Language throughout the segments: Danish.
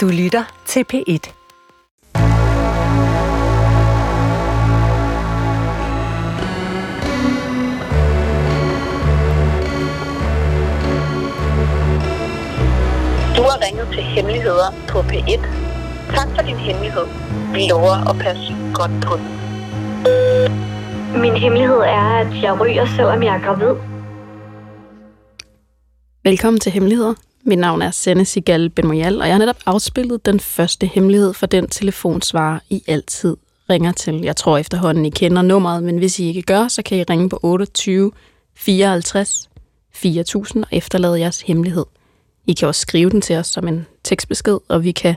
Du lytter til P1. Du har ringet til Hemmeligheder på P1. Tak for din hemmelighed. Vi lover at passe godt på den. Min hemmelighed er, at jeg ryger, selvom jeg er gravid. Velkommen til Hemmeligheder. Mit navn er Senne Sigal Benmoyal, og jeg har netop afspillet den første hemmelighed for den telefonsvarer, I altid ringer til. Jeg tror efterhånden, I kender nummeret, men hvis I ikke gør, så kan I ringe på 28 54 4000 og efterlade jeres hemmelighed. I kan også skrive den til os som en tekstbesked, og vi kan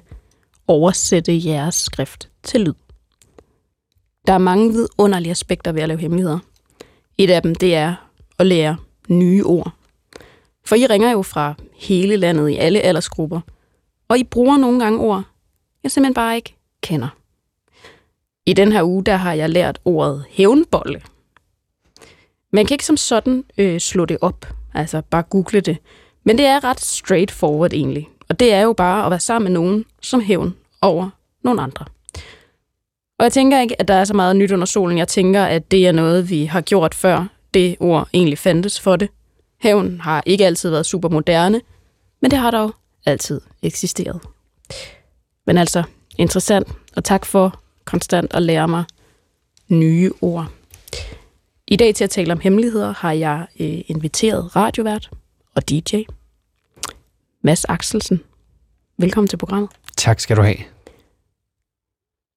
oversætte jeres skrift til lyd. Der er mange vidunderlige aspekter ved at lave hemmeligheder. Et af dem, det er at lære nye ord. For I ringer jo fra hele landet i alle aldersgrupper, og I bruger nogle gange ord, jeg simpelthen bare ikke kender. I den her uge, der har jeg lært ordet hævnbolle. Man kan ikke som sådan øh, slå det op, altså bare google det, men det er ret straightforward egentlig. Og det er jo bare at være sammen med nogen som hævn over nogle andre. Og jeg tænker ikke, at der er så meget nyt under solen. Jeg tænker, at det er noget, vi har gjort før det ord egentlig fandtes for det. Hævn har ikke altid været super moderne, men det har dog altid eksisteret. Men altså, interessant, og tak for konstant at lære mig nye ord. I dag til at tale om hemmeligheder har jeg øh, inviteret radiovært og DJ, Mads Axelsen. Velkommen til programmet. Tak skal du have.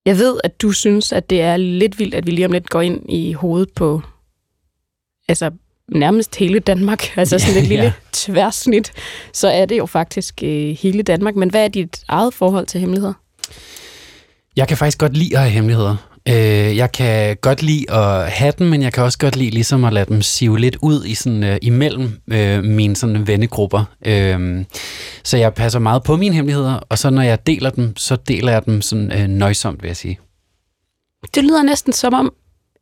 Jeg ved, at du synes, at det er lidt vildt, at vi lige om lidt går ind i hovedet på altså nærmest hele Danmark, altså sådan et lille Ja. tværsnit, så er det jo faktisk øh, hele Danmark. Men hvad er dit eget forhold til hemmeligheder? Jeg kan faktisk godt lide at have hemmeligheder. Øh, jeg kan godt lide at have dem, men jeg kan også godt lide ligesom at lade dem sive lidt ud i sådan, øh, imellem øh, mine sådan vennegrupper. Øh, så jeg passer meget på mine hemmeligheder, og så når jeg deler dem, så deler jeg dem sådan øh, nøjsomt, vil jeg sige. Det lyder næsten som om,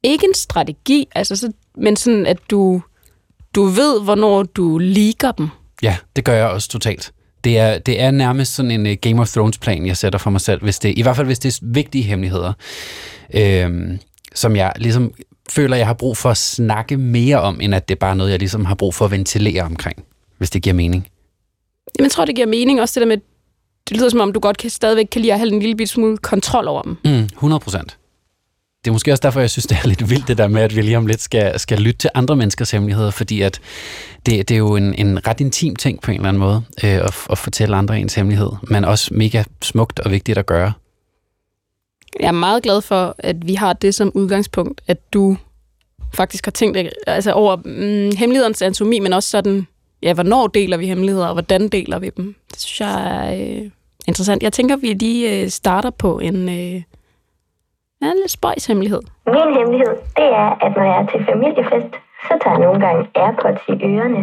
ikke en strategi, altså så, men sådan, at du, du ved, hvornår du liker dem. Ja, det gør jeg også totalt. Det er, det er nærmest sådan en uh, Game of Thrones-plan, jeg sætter for mig selv, hvis det, i hvert fald hvis det er vigtige hemmeligheder, øhm, som jeg ligesom føler, jeg har brug for at snakke mere om, end at det er bare noget, jeg ligesom har brug for at ventilere omkring, hvis det giver mening. Jamen, jeg tror, det giver mening også det der med, det lyder som om, du godt kan stadigvæk kan lide at have en lille smule kontrol over dem. Mm, 100 procent. Det er måske også derfor, jeg synes, det er lidt vildt det der med, at vi lige om lidt skal, skal lytte til andre menneskers hemmeligheder, fordi at det, det er jo en, en ret intim ting på en eller anden måde, øh, at, at fortælle andre ens hemmelighed, men også mega smukt og vigtigt at gøre. Jeg er meget glad for, at vi har det som udgangspunkt, at du faktisk har tænkt altså over mm, hemmelighedernes anatomi, men også sådan, ja, hvornår deler vi hemmeligheder, og hvordan deler vi dem. Det synes jeg er øh, interessant. Jeg tænker, vi lige øh, starter på en, øh, ja, en lidt spøjs hemmelighed. Min hemmelighed, det er, at når jeg er til familiefest, så tager jeg nogle gange Airpods i ørerne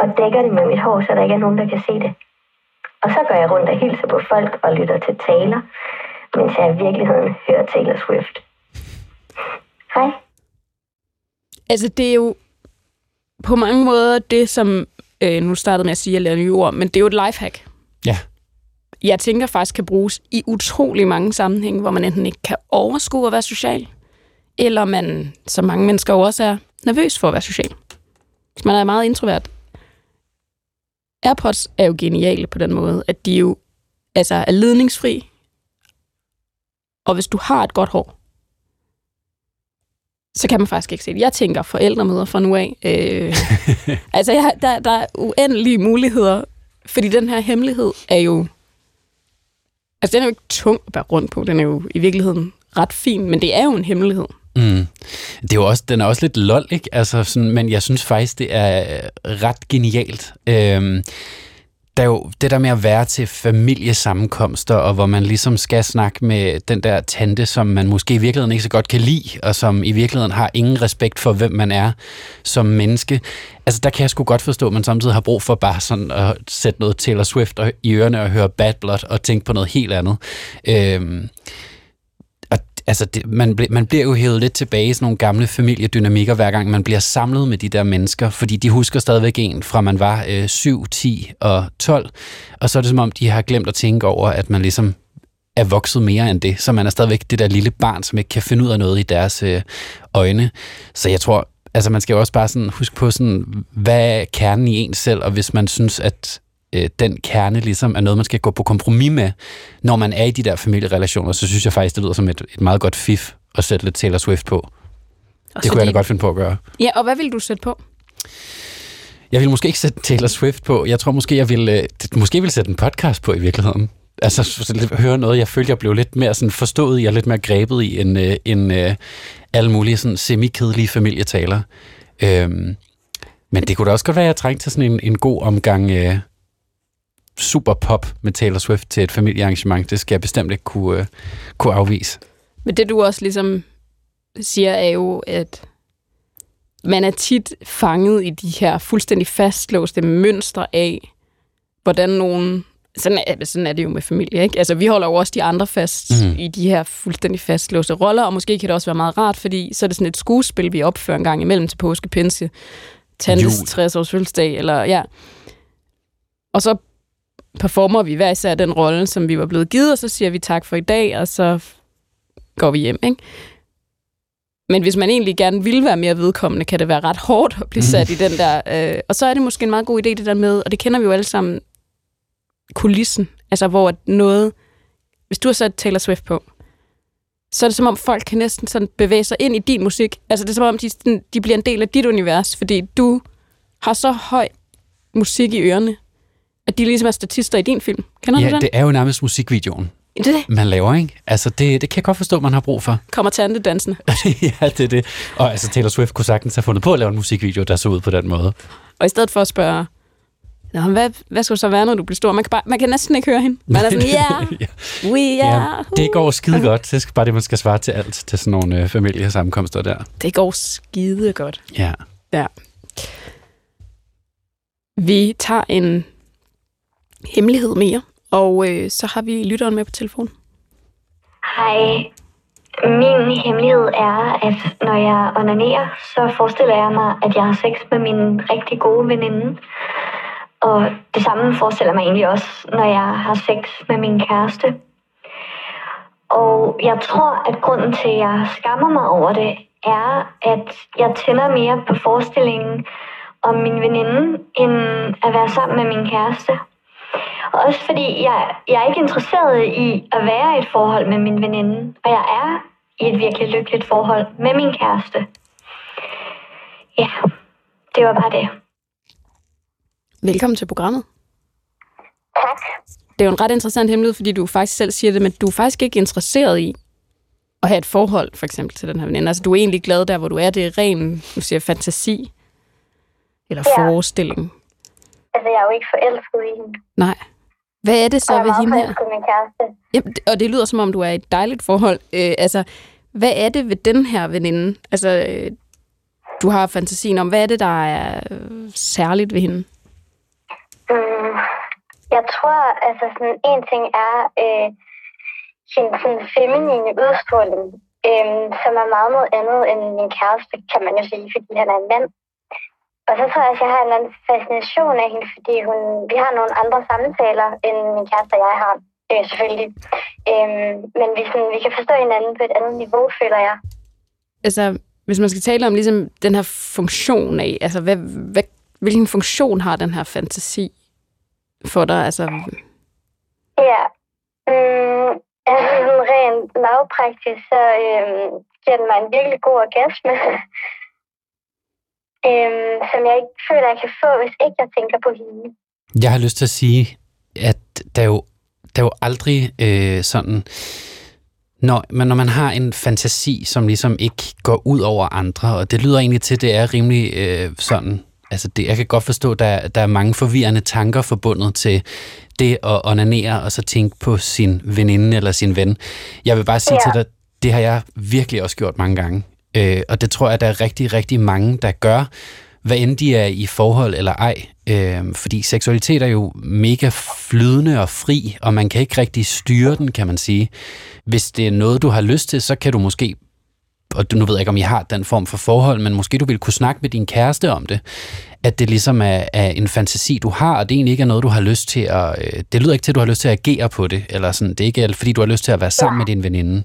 og dækker det med mit hår, så der ikke er nogen, der kan se det. Og så går jeg rundt og hilser på folk og lytter til taler, mens jeg i virkeligheden hører Taylor Swift. Hej. Altså, det er jo på mange måder det, som øh, nu startede med at sige, at jeg lærer nye ord, men det er jo et lifehack. Ja. Jeg tænker faktisk kan bruges i utrolig mange sammenhænge, hvor man enten ikke kan overskue at være social, eller man, som mange mennesker jo også er, nervøs for at være social. Hvis man er meget introvert. Airpods er jo geniale på den måde, at de jo altså, er ledningsfri, og hvis du har et godt hår, så kan man faktisk ikke se det. Jeg tænker forældremøder fra nu af. Øh, altså, jeg, der, der er uendelige muligheder, fordi den her hemmelighed er jo... Altså, den er jo ikke tung at bære rundt på. Den er jo i virkeligheden ret fin, men det er jo en hemmelighed. Mm. Det er jo også, den er også lidt lol, ikke? Altså sådan, men jeg synes faktisk, det er ret genialt. Øhm, der er jo det der med at være til familiesammenkomster, og hvor man ligesom skal snakke med den der tante, som man måske i virkeligheden ikke så godt kan lide, og som i virkeligheden har ingen respekt for, hvem man er som menneske. Altså der kan jeg sgu godt forstå, at man samtidig har brug for bare sådan at sætte noget Taylor Swift i ørerne og høre Bad Blood og tænke på noget helt andet. Øhm, altså det, man, ble, man bliver jo hævet lidt tilbage i sådan nogle gamle familiedynamikker, hver gang man bliver samlet med de der mennesker, fordi de husker stadigvæk en fra man var øh, 7, 10 og 12, og så er det som om, de har glemt at tænke over, at man ligesom er vokset mere end det, så man er stadigvæk det der lille barn, som ikke kan finde ud af noget i deres øh, øjne. Så jeg tror, altså man skal jo også bare sådan huske på sådan, hvad er kernen i en selv, og hvis man synes, at øh, den kerne ligesom er noget, man skal gå på kompromis med, når man er i de der familierelationer, så synes jeg faktisk, det lyder som et, et meget godt fif at sætte lidt Taylor Swift på. Også det kunne fordi... jeg da godt finde på at gøre. Ja, og hvad vil du sætte på? Jeg vil måske ikke sætte Taylor Swift på. Jeg tror måske, jeg vil, øh, måske vil sætte en podcast på i virkeligheden. Altså, så høre noget, jeg følte, jeg blev lidt mere sådan forstået i, og lidt mere grebet i, end, øh, end øh, alle mulige sådan semi-kedelige familietaler. Øhm, men det kunne da også godt være, at jeg trængte til sådan en, en god omgang øh, super pop med Taylor Swift til et familiearrangement. Det skal jeg bestemt ikke kunne, øh, kunne afvise. Men det du også ligesom siger, er jo, at man er tit fanget i de her fuldstændig fastlåste mønstre af, hvordan nogen... Sådan er, sådan er det jo med familie, ikke? Altså, vi holder jo også de andre fast mm. i de her fuldstændig fastlåste roller, og måske kan det også være meget rart, fordi så er det sådan et skuespil, vi opfører en gang imellem til påske, pinse, tantes 60 års fødselsdag, eller ja. Og så performer vi hver især den rolle, som vi var blevet givet, og så siger vi tak for i dag, og så går vi hjem. Ikke? Men hvis man egentlig gerne vil være mere vedkommende, kan det være ret hårdt at blive sat mm. i den der... Øh, og så er det måske en meget god idé, det der med, og det kender vi jo alle sammen, kulissen. Altså, hvor noget... Hvis du har sat Taylor Swift på, så er det som om folk kan næsten sådan bevæge sig ind i din musik. Altså, det er som om, de, de bliver en del af dit univers, fordi du har så høj musik i ørerne, at de ligesom er statister i din film. Kender ja, du det? det er jo nærmest musikvideoen. Det er det. Man laver, ikke? Altså, det, det kan jeg godt forstå, man har brug for. Kommer tante dansende. ja, det er det. Og altså, Taylor Swift kunne sagtens have fundet på at lave en musikvideo, der så ud på den måde. Og i stedet for at spørge, Nå, hvad, hvad skal du så være, når du bliver stor? Man kan, bare, man kan næsten ikke høre hende. Man er sådan, yeah, ja, we are... Ja, det går skide godt. Det er bare det, man skal svare til alt, til sådan nogle øh, familiesammenkomster der. Det går skide godt. Ja. Ja. Vi tager en hemmelighed mere, og øh, så har vi lytteren med på telefon. Hej. Min hemmelighed er, at når jeg onanerer, så forestiller jeg mig, at jeg har sex med min rigtig gode veninde. Og det samme forestiller mig egentlig også, når jeg har sex med min kæreste. Og jeg tror, at grunden til, at jeg skammer mig over det, er, at jeg tænder mere på forestillingen om min veninde, end at være sammen med min kæreste. Også fordi jeg, jeg er ikke interesseret i at være i et forhold med min veninde, og jeg er i et virkelig lykkeligt forhold med min kæreste. Ja, det var bare det. Velkommen til programmet. Tak. Det er jo en ret interessant hemmelighed, fordi du faktisk selv siger det, men du er faktisk ikke interesseret i at have et forhold, for eksempel, til den her veninde. Altså, du er egentlig glad der, hvor du er. Det er ren, du siger, fantasi eller ja. forestilling. Altså, jeg er jo ikke forelsket i hende. Nej. Hvad er det så ved hende her? min kæreste. Jamen, og det lyder som om, du er i et dejligt forhold. Øh, altså, hvad er det ved den her veninde? Altså, øh, du har fantasien om, hvad er det, der er øh, særligt ved hende? Mm, jeg tror, altså sådan en ting er øh, sin sådan feminine udstråling, øh, som er meget noget andet end min kæreste, kan man jo sige, fordi han er en mand. Og så tror jeg at jeg har en anden fascination af hende, fordi hun, vi har nogle andre samtaler, end min kæreste og jeg har, øh, selvfølgelig. Øhm, men vi, sådan, vi kan forstå hinanden på et andet niveau, føler jeg. Altså, hvis man skal tale om ligesom den her funktion af, altså hvad, hvad, hvilken funktion har den her fantasi for dig? Altså... Ja, mm, altså rent lavpraktisk, så øhm, giver den mig en virkelig god orgasme øhm, som jeg ikke føler, jeg kan få, hvis ikke jeg tænker på hende. Jeg har lyst til at sige, at der er jo, der er jo aldrig øh, sådan... Når, men når man har en fantasi, som ligesom ikke går ud over andre, og det lyder egentlig til, det er rimelig øh, sådan... Altså det, jeg kan godt forstå, at der, der er mange forvirrende tanker forbundet til det at onanere, og så tænke på sin veninde eller sin ven. Jeg vil bare sige ja. til dig, det har jeg virkelig også gjort mange gange. Øh, og det tror jeg, der er rigtig, rigtig mange, der gør. hvad end de er i forhold eller ej. Øh, fordi seksualitet er jo mega flydende og fri, og man kan ikke rigtig styre den, kan man sige. Hvis det er noget, du har lyst til, så kan du måske og du, nu ved jeg ikke, om I har den form for forhold, men måske du vil kunne snakke med din kæreste om det, at det ligesom er, er en fantasi, du har, og det egentlig ikke er noget, du har lyst til at... Øh, det lyder ikke til, at du har lyst til at agere på det, eller sådan, det er ikke fordi, du har lyst til at være sammen ja. med din veninde. Nej,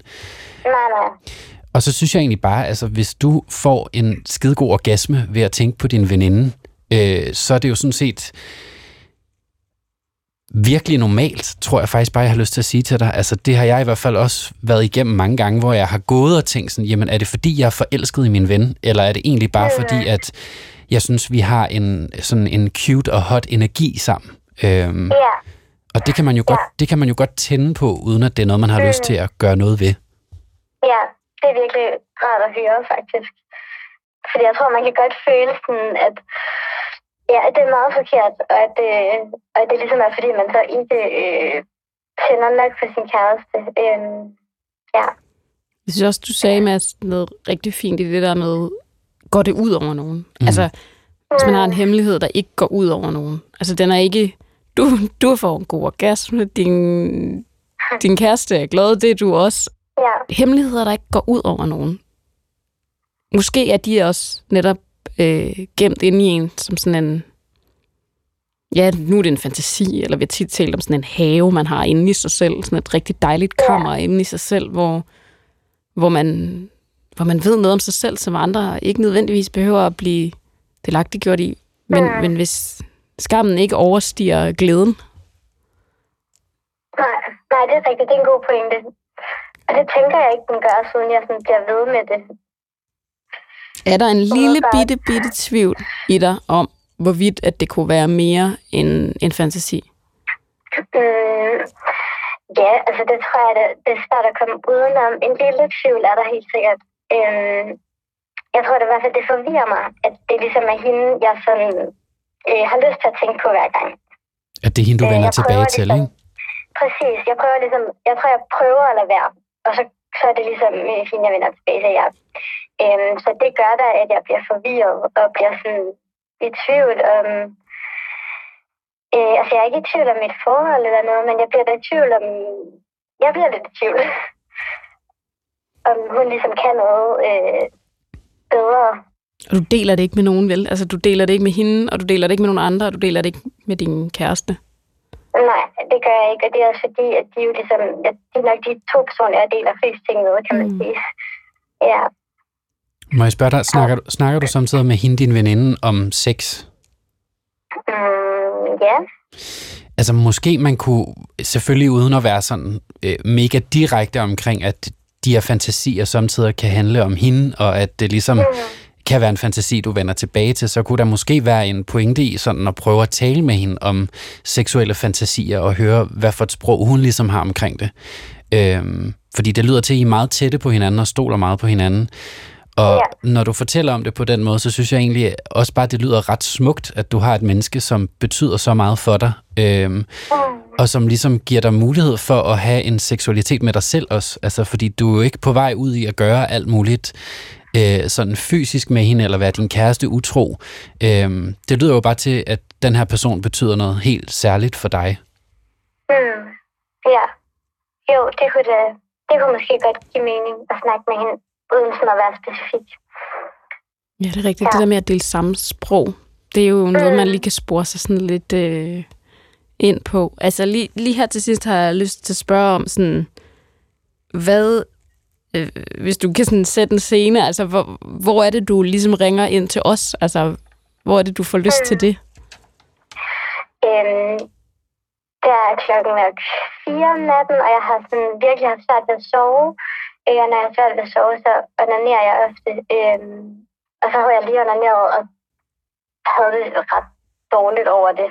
nej. Og så synes jeg egentlig bare, altså hvis du får en skidegod orgasme ved at tænke på din veninde, øh, så er det jo sådan set virkelig normalt, tror jeg faktisk bare, jeg har lyst til at sige til dig. Altså, det har jeg i hvert fald også været igennem mange gange, hvor jeg har gået og tænkt sådan, jamen, er det fordi, jeg er forelsket i min ven, eller er det egentlig bare fordi, at jeg synes, vi har en sådan en cute og hot energi sammen? Øhm, Ja. og det kan, man jo godt, det kan man jo godt tænde på, uden at det er noget, man har lyst til at gøre noget ved. Ja, det er virkelig rart at høre, faktisk. Fordi jeg tror, man kan godt føle sådan, at, ja, at det er meget forkert, og at, øh, og at det ligesom er, fordi man så ikke øh, tænder nok for sin kæreste. Øhm, ja. Jeg synes også, du sagde, Mads, noget rigtig fint i det der med, går det ud over nogen? Mm. Altså, hvis man har en hemmelighed, der ikke går ud over nogen. Altså, den er ikke... Du, du får en god orgasme, din, din kæreste er glad, det er du også. Ja, Hemmeligheder, der ikke går ud over nogen. Måske er de også netop øh, gemt inde i en som sådan en... Ja, nu er det en fantasi, eller vi har tit talt om sådan en have, man har inde i sig selv. Sådan et rigtig dejligt kammer inde i sig selv, hvor, hvor, man, hvor man ved noget om sig selv, som andre ikke nødvendigvis behøver at blive delagtiggjort i. Men, Mm. men hvis skammen ikke overstiger glæden, nej, nej, det er rigtigt. Det er en god pointe. Og det tænker jeg ikke, den gør, siden jeg sådan bliver ved med det. er der en lille bitte, bitte tvivl i dig om, hvorvidt at det kunne være mere end en fantasi? Mm, ja, altså det tror jeg, det, det er svært at komme udenom. En lille tvivl er der helt sikkert. Øhm, jeg tror det i hvert fald, det forvirrer mig, at det ligesom er hende, jeg sådan, øh, har lyst til at tænke på hver gang. At det er hende, du Øh, vender tilbage prøver til, ligesom- ikke? Præcis. Jeg prøver ligesom, jeg tror, jeg prøver at lade være. Og så, så er det ligesom øh, hende, jeg vender tilbage til jer. Øhm, så det gør da, at jeg bliver forvirret og bliver sådan i tvivl om... Øh, altså, jeg er ikke i tvivl om mit forhold eller noget, men jeg bliver da i tvivl om... Jeg bliver lidt i tvivl. om hun ligesom kan noget øh, bedre. Og du deler det ikke med nogen, vel? Altså, du deler det ikke med hende, og du deler det ikke med nogen andre, og du deler det ikke med din kæreste. Det gør jeg ikke, og det er også fordi, at de jo ligesom, ja, de er nok de to personer, jeg deler flest ting med, kan man Mm. sige. Ja. Må jeg spørge dig, snakker, du, snakker du samtidig med hende, din veninde, om sex? Mm, ja. Altså måske man kunne, selvfølgelig uden at være sådan øh, mega direkte omkring, at de her fantasier samtidig kan handle om hende, og at det ligesom Mm. Kan være en fantasi, du vender tilbage til, så kunne der måske være en pointe i sådan at prøve at tale med hende om seksuelle fantasier og høre, hvad for et sprog hun ligesom har omkring det. Øhm, fordi det lyder til, at I er meget tætte på hinanden og stoler meget på hinanden. Og ja. når du fortæller om det på den måde, så synes jeg egentlig også bare, det lyder ret smukt, at du har et menneske, som betyder så meget for dig, øhm, Mm. og som ligesom giver dig mulighed for at have en seksualitet med dig selv også. Altså, fordi du er jo ikke på vej ud i at gøre alt muligt øh, sådan fysisk med hende, eller være din kæreste utro. Øhm, det lyder jo bare til, at den her person betyder noget helt særligt for dig. Mm. Ja. Jo, det kunne, det, det kunne måske godt give mening at snakke med hende, uden sådan at være specifik. Ja, det er rigtigt. Ja. Det der med at dele samme sprog, det er jo noget, man lige kan spore sig sådan lidt øh, ind på. Altså lige, lige her til sidst har jeg lyst til at spørge om sådan, hvad, øh, hvis du kan sådan sætte en scene, altså hvor, hvor er det, du ligesom ringer ind til os? Altså, hvor er det, du får lyst til det? Øhm, der er klokken nok fire om natten, og jeg har sådan virkelig haft svært ved at sove. Øh, og når jeg har svært ved at sove, så onanerer jeg ofte. Øhm, og så havde jeg lige onaneret og havde det ret dårligt over det.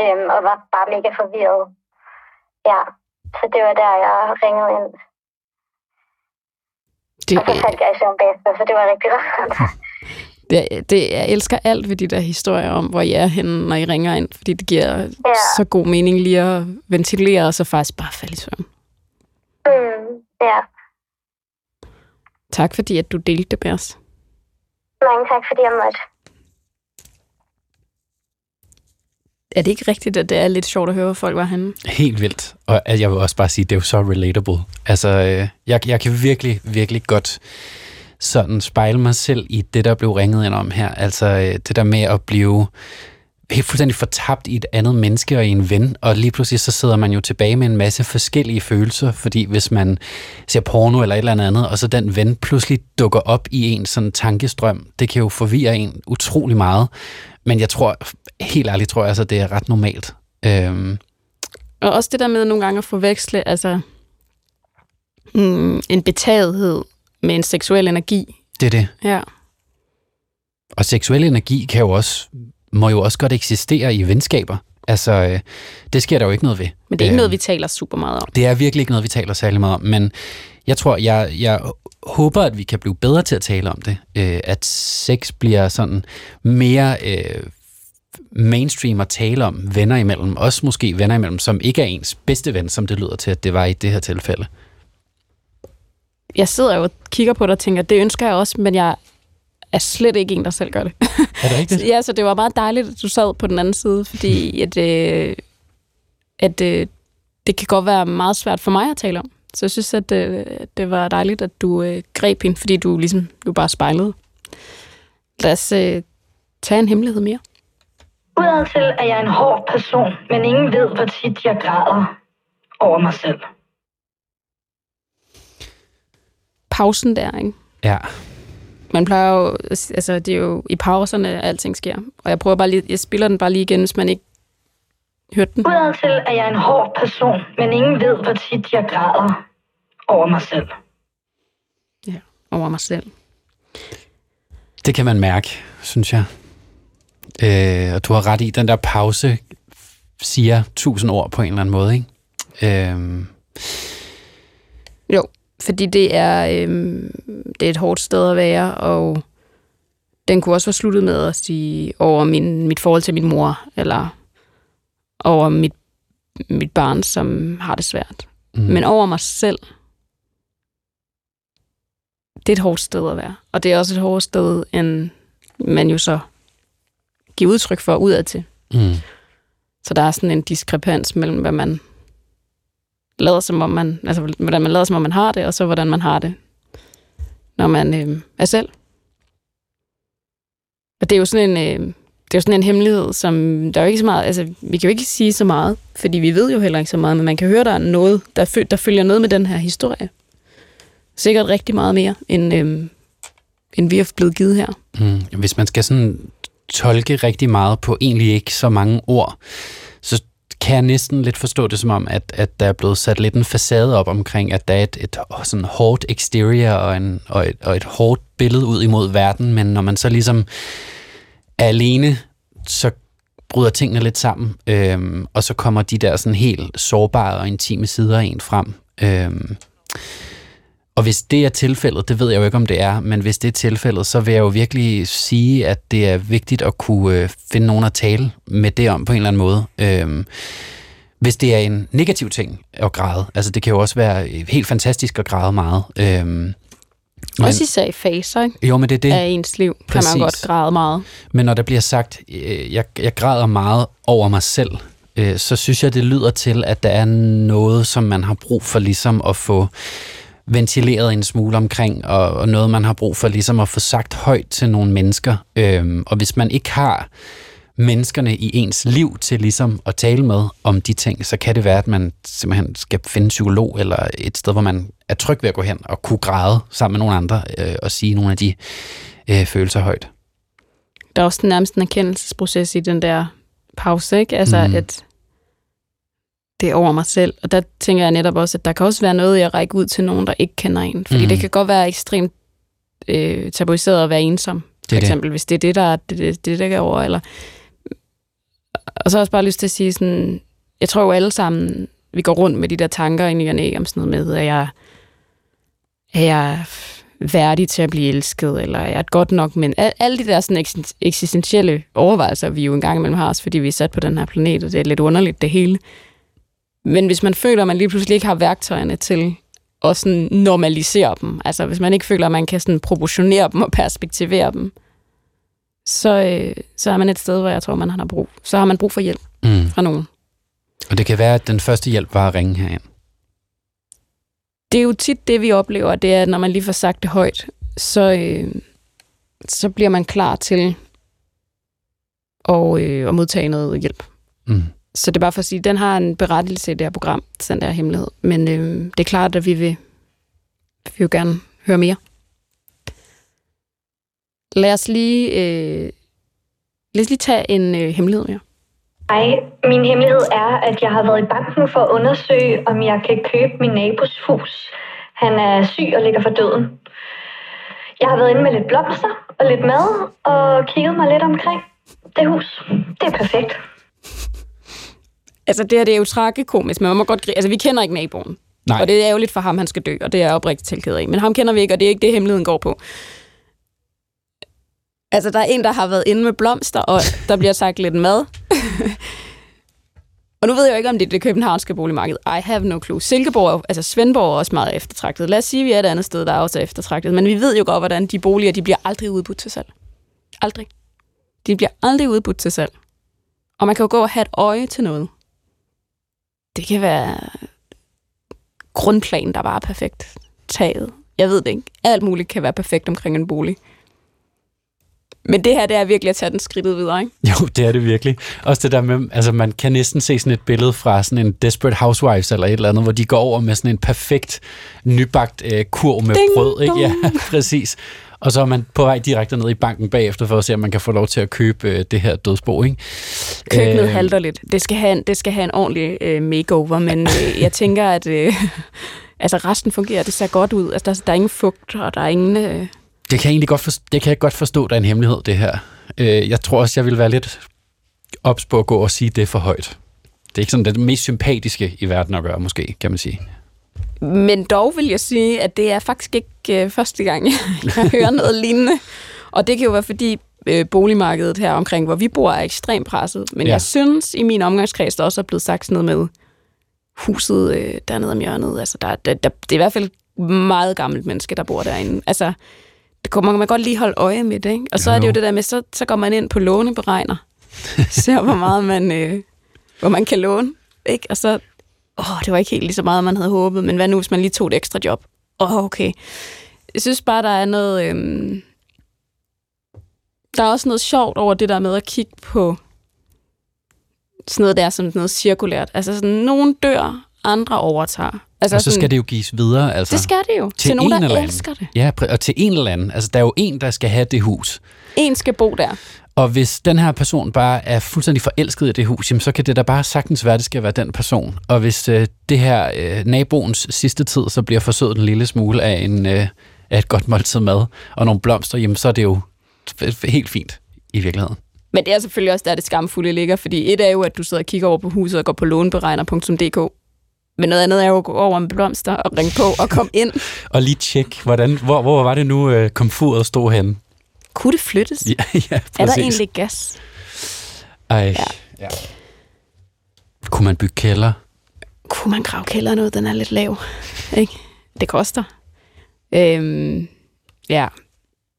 Øhm, og var bare mega forvirret. Ja, så det var der, jeg ringede ind. Det, Og så faldt jeg i søvn bagefter, så det var rigtig rart. det, det, jeg elsker alt ved de der historier om, hvor I er henne, når I ringer ind, fordi det giver ja. Ja. så god mening lige at ventilere, og så faktisk bare falde i søvn. Mm, ja, Tak fordi, at du delte det med os. mange tak, fordi jeg måtte. Er det ikke rigtigt, at det er lidt sjovt at høre, hvor folk var henne? Helt vildt. Og jeg vil også bare sige, det er jo så relatable. Altså, øh, jeg, jeg kan virkelig, virkelig godt sådan spejle mig selv i det, der blev ringet ind om her. Altså øh, det der med at blive helt fuldstændig fortabt i et andet menneske og i en ven, og lige pludselig så sidder man jo tilbage med en masse forskellige følelser, fordi hvis man ser porno eller et eller andet, og så den ven pludselig dukker op i en sådan tankestrøm, det kan jo forvirre en utrolig meget, men jeg tror, helt ærligt tror jeg, altså, det er ret normalt. Øhm. Og også det der med nogle gange at forveksle, altså mm, en betagethed med en seksuel energi. Det er det. Ja. Og seksuel energi kan jo også, må jo også godt eksistere i venskaber. Altså, øh, det sker der jo ikke noget ved. Men det er ikke øh, noget, vi taler super meget om. Det er virkelig ikke noget, vi taler særlig meget om, men jeg tror, jeg, jeg håber, at vi kan blive bedre til at tale om det. Øh, at sex bliver sådan mere øh, mainstream at tale om venner imellem, også måske venner imellem, som ikke er ens bedste ven, som det lyder til, at det var i det her tilfælde jeg sidder jo og kigger på dig og tænker, det ønsker jeg også, men jeg er slet ikke en, der selv gør det. Er det rigtigt? ja, så det var meget dejligt, at du sad på den anden side, fordi at, øh, at øh, det kan godt være meget svært for mig at tale om. Så jeg synes, at øh, det var dejligt, at du øh, greb hende, fordi du ligesom du bare spejlede. Lad os øh, tage en hemmelighed mere. Udadtil er jeg en hård person, men ingen ved, hvor tit jeg græder over mig selv. pausen der, ikke? Ja. Man plejer jo, altså det er jo i pauserne, at alting sker. Og jeg prøver bare lige, jeg spiller den bare lige igen, hvis man ikke hørte den. Udadtil er jeg en hård person, men ingen ved, hvor tit jeg græder over mig selv. Ja, over mig selv. Det kan man mærke, synes jeg. Øh, og du har ret i, den der pause siger tusind ord på en eller anden måde, ikke? Øh, jo, fordi det er, øhm, det er et hårdt sted at være, og den kunne også være sluttet med at sige over min, mit forhold til min mor, eller over mit, mit barn, som har det svært. Mm. Men over mig selv, det er et hårdt sted at være. Og det er også et hårdt sted, end man jo så giver udtryk for udad til. Mm. Så der er sådan en diskrepans mellem, hvad man lader som om man, altså hvordan man lader som om man har det, og så hvordan man har det, når man øh, er selv. Og det er jo sådan en, øh, det er jo sådan en hemmelighed, som der er jo ikke så meget, altså vi kan jo ikke sige så meget, fordi vi ved jo heller ikke så meget, men man kan høre, der er noget, der, der følger noget med den her historie. Sikkert rigtig meget mere, end, øh, end vi har blevet givet her. Mm, hvis man skal sådan tolke rigtig meget på egentlig ikke så mange ord, kan jeg næsten lidt forstå det som om, at, at der er blevet sat lidt en facade op omkring, at der er et, et sådan hårdt exterior og, en, og, et, og et hårdt billede ud imod verden, men når man så ligesom er alene, så bryder tingene lidt sammen, øhm, og så kommer de der sådan helt sårbare og intime sider af en frem. Øhm, og hvis det er tilfældet, det ved jeg jo ikke, om det er, men hvis det er tilfældet, så vil jeg jo virkelig sige, at det er vigtigt at kunne øh, finde nogen at tale med det om på en eller anden måde. Øhm, hvis det er en negativ ting at græde, altså det kan jo også være helt fantastisk at græde meget. Øhm, men, også især i faser ikke? Jo, men det er det. af ens liv, Præcis. kan man godt græde meget. Men når der bliver sagt, øh, jeg, jeg græder meget over mig selv, øh, så synes jeg, det lyder til, at der er noget, som man har brug for ligesom at få ventileret en smule omkring, og, og noget, man har brug for ligesom at få sagt højt til nogle mennesker. Øhm, og hvis man ikke har menneskerne i ens liv til ligesom at tale med om de ting, så kan det være, at man simpelthen skal finde en psykolog, eller et sted, hvor man er tryg ved at gå hen og kunne græde sammen med nogle andre, øh, og sige nogle af de øh, følelser højt. Der er også nærmest en erkendelsesproces i den der pause, ikke? Altså, mm. at det over mig selv. Og der tænker jeg netop også, at der kan også være noget, jeg rækker ud til nogen, der ikke kender en. Fordi mm. det kan godt være ekstremt øh, tabuiseret at være ensom. For eksempel, det. hvis det er det, der er det, det, det, der over. Eller... Og så har jeg også bare lyst til at sige sådan, jeg tror jo alle sammen, vi går rundt med de der tanker ind i og om sådan noget med, at jeg, er jeg værdig til at blive elsket, eller er jeg godt nok men Alle de der sådan eksistentielle overvejelser, vi jo engang imellem har os, fordi vi er sat på den her planet, og det er lidt underligt det hele. Men hvis man føler, at man lige pludselig ikke har værktøjerne til at sådan normalisere dem, altså hvis man ikke føler, at man kan sådan proportionere dem og perspektivere dem, så, øh, så er man et sted, hvor jeg tror, man har brug. Så har man brug for hjælp. Mm. fra nogen. Og det kan være, at den første hjælp var at ringe herind. Det er jo tit det, vi oplever, det er, at når man lige får sagt det højt, så, øh, så bliver man klar til at, øh, at modtage noget hjælp. Mm. Så det er bare for at sige, at den har en berettigelse i det her program, den der hemmelighed. Men øh, det er klart, at vi vil, vi vil gerne høre mere. Lad os lige, øh, lad os lige tage en øh, hemmelighed mere. Hej, min hemmelighed er, at jeg har været i banken for at undersøge, om jeg kan købe min nabos hus. Han er syg og ligger for døden. Jeg har været inde med lidt blomster og lidt mad og kigget mig lidt omkring. Det hus, det er perfekt. Altså, det her det er jo tragikomisk, men man må godt grine. Altså, vi kender ikke naboen. Nej. Og det er ærgerligt for ham, han skal dø, og det er jeg oprigtigt tilked af. Men ham kender vi ikke, og det er ikke det, hemmeligheden går på. Altså, der er en, der har været inde med blomster, og der bliver sagt lidt mad. og nu ved jeg jo ikke, om det er det københavnske boligmarked. I have no clue. Silkeborg, altså Svendborg er også meget eftertragtet. Lad os sige, at vi er et andet sted, der er også er eftertragtet. Men vi ved jo godt, hvordan de boliger, de bliver aldrig udbudt til salg. Aldrig. De bliver aldrig udbudt til salg. Og man kan jo gå og have et øje til noget. Det kan være grundplan, der bare er perfekt. Taget. Jeg ved det ikke. Alt muligt kan være perfekt omkring en bolig. Men det her, det er virkelig at tage den skridtet videre, ikke? Jo, det er det virkelig. Også det der med, altså man kan næsten se sådan et billede fra sådan en Desperate Housewives eller et eller andet, hvor de går over med sådan en perfekt nybagt øh, kurv med Ding brød. Ikke? Ja, dong. præcis. Og så er man på vej direkte ned i banken bagefter for at se, om man kan få lov til at købe øh, det her dødsbo. Ikke? Køkkenet Øh, halter lidt. Det skal have en, det skal have en ordentlig øh, makeover, men øh, jeg tænker, at øh, altså resten fungerer. Det ser godt ud. Altså, der, der er ingen fugt, og der er ingen... Øh, Det kan jeg egentlig godt forstå, det kan jeg godt forstå, der er en hemmelighed, det her. Øh, jeg tror også, jeg vil være lidt ops på at gå og sige det for højt. Det er ikke sådan det mest sympatiske i verden at gøre, måske, kan man sige. Men dog vil jeg sige, at det er faktisk ikke øh, første gang, jeg hører noget lignende. Og det kan jo være, fordi øh, boligmarkedet her omkring, hvor vi bor, er ekstremt presset. Men Ja. jeg synes, i min omgangskreds, der også er blevet sagt sådan noget med huset øh, dernede om hjørnet. Altså, der, der, der, det er i hvert fald et meget gammelt menneske, der bor derinde. Altså, det kommer man godt lige holde øje med det, ikke? Og så Jo, er det jo jo. det der med, så, så går man ind på låneberegner, ser hvor meget man, øh, hvor man kan låne, ikke? Og så, åh, det var ikke helt lige så meget, man havde håbet, men hvad nu, hvis man lige tog et ekstra job? Åh, oh, okay. Jeg synes bare, der er noget... Øhm, der er også noget sjovt over det der med at kigge på sådan noget der som noget cirkulært. Altså sådan, nogen dør, andre overtager. Altså Og så sådan, skal det jo gives videre. Altså. det skal det jo. Til, til nogen, der elsker det. Ja, og til en eller anden. Altså, der er jo en, der skal have det hus. En skal bo der. Og hvis den her person bare er fuldstændig forelsket i det hus, jamen, så kan det da bare sagtens være, at det skal være den person. Og hvis øh, det her øh, naboens sidste tid, så bliver forsøget en lille smule af, en, øh, af et godt måltid mad og nogle blomster, jamen, så er det jo helt fint i virkeligheden. Men det er selvfølgelig også der, det skamfulde ligger, fordi et er jo, at du sidder og kigger over på huset og går på låneberegner.dk. Men noget andet er jo at gå over med blomster og ringe på og komme ind. Og lige tjek, hvordan, hvor, hvor var det nu, øh, komfuret stod henne? Kunne det flyttes? Ja, ja, præcis. er der egentlig gas? Ej, Ja. ja. Kunne man bygge kælder? Kunne man grave kælderen ud? Den er lidt lav. Ikke? Det koster. Øhm, ja.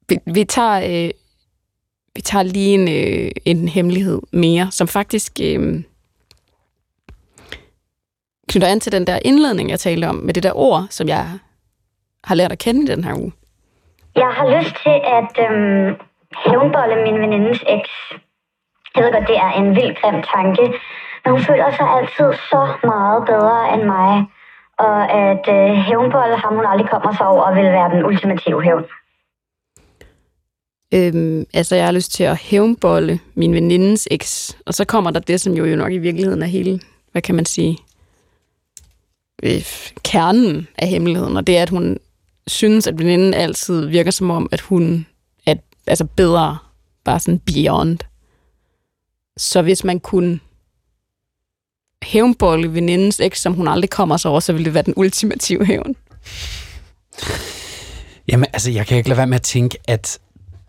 Vi, vi tager... Øh, vi tager lige en, øh, en hemmelighed mere, som faktisk øh, knytter an til den der indledning, jeg talte om, med det der ord, som jeg har lært at kende i den her uge. Jeg har lyst til at øhm, hævnbolle min venindes eks. Jeg ved godt, det er en vild grim tanke, men hun føler sig altid så meget bedre end mig. Og at øh, hævnbolle ham, hun aldrig kommer sig over, vil være den ultimative hævn. Øhm, altså, jeg har lyst til at hævnbolle min venindes eks, og så kommer der det, som jo, jo nok i virkeligheden er hele, hvad kan man sige, øh, kernen af hemmeligheden, og det er, at hun synes, at veninden altid virker som om, at hun er altså bedre, bare sådan beyond. Så hvis man kunne hævnbolle venindens eks, som hun aldrig kommer sig over, så ville det være den ultimative hævn. Jamen, altså, jeg kan ikke lade være med at tænke, at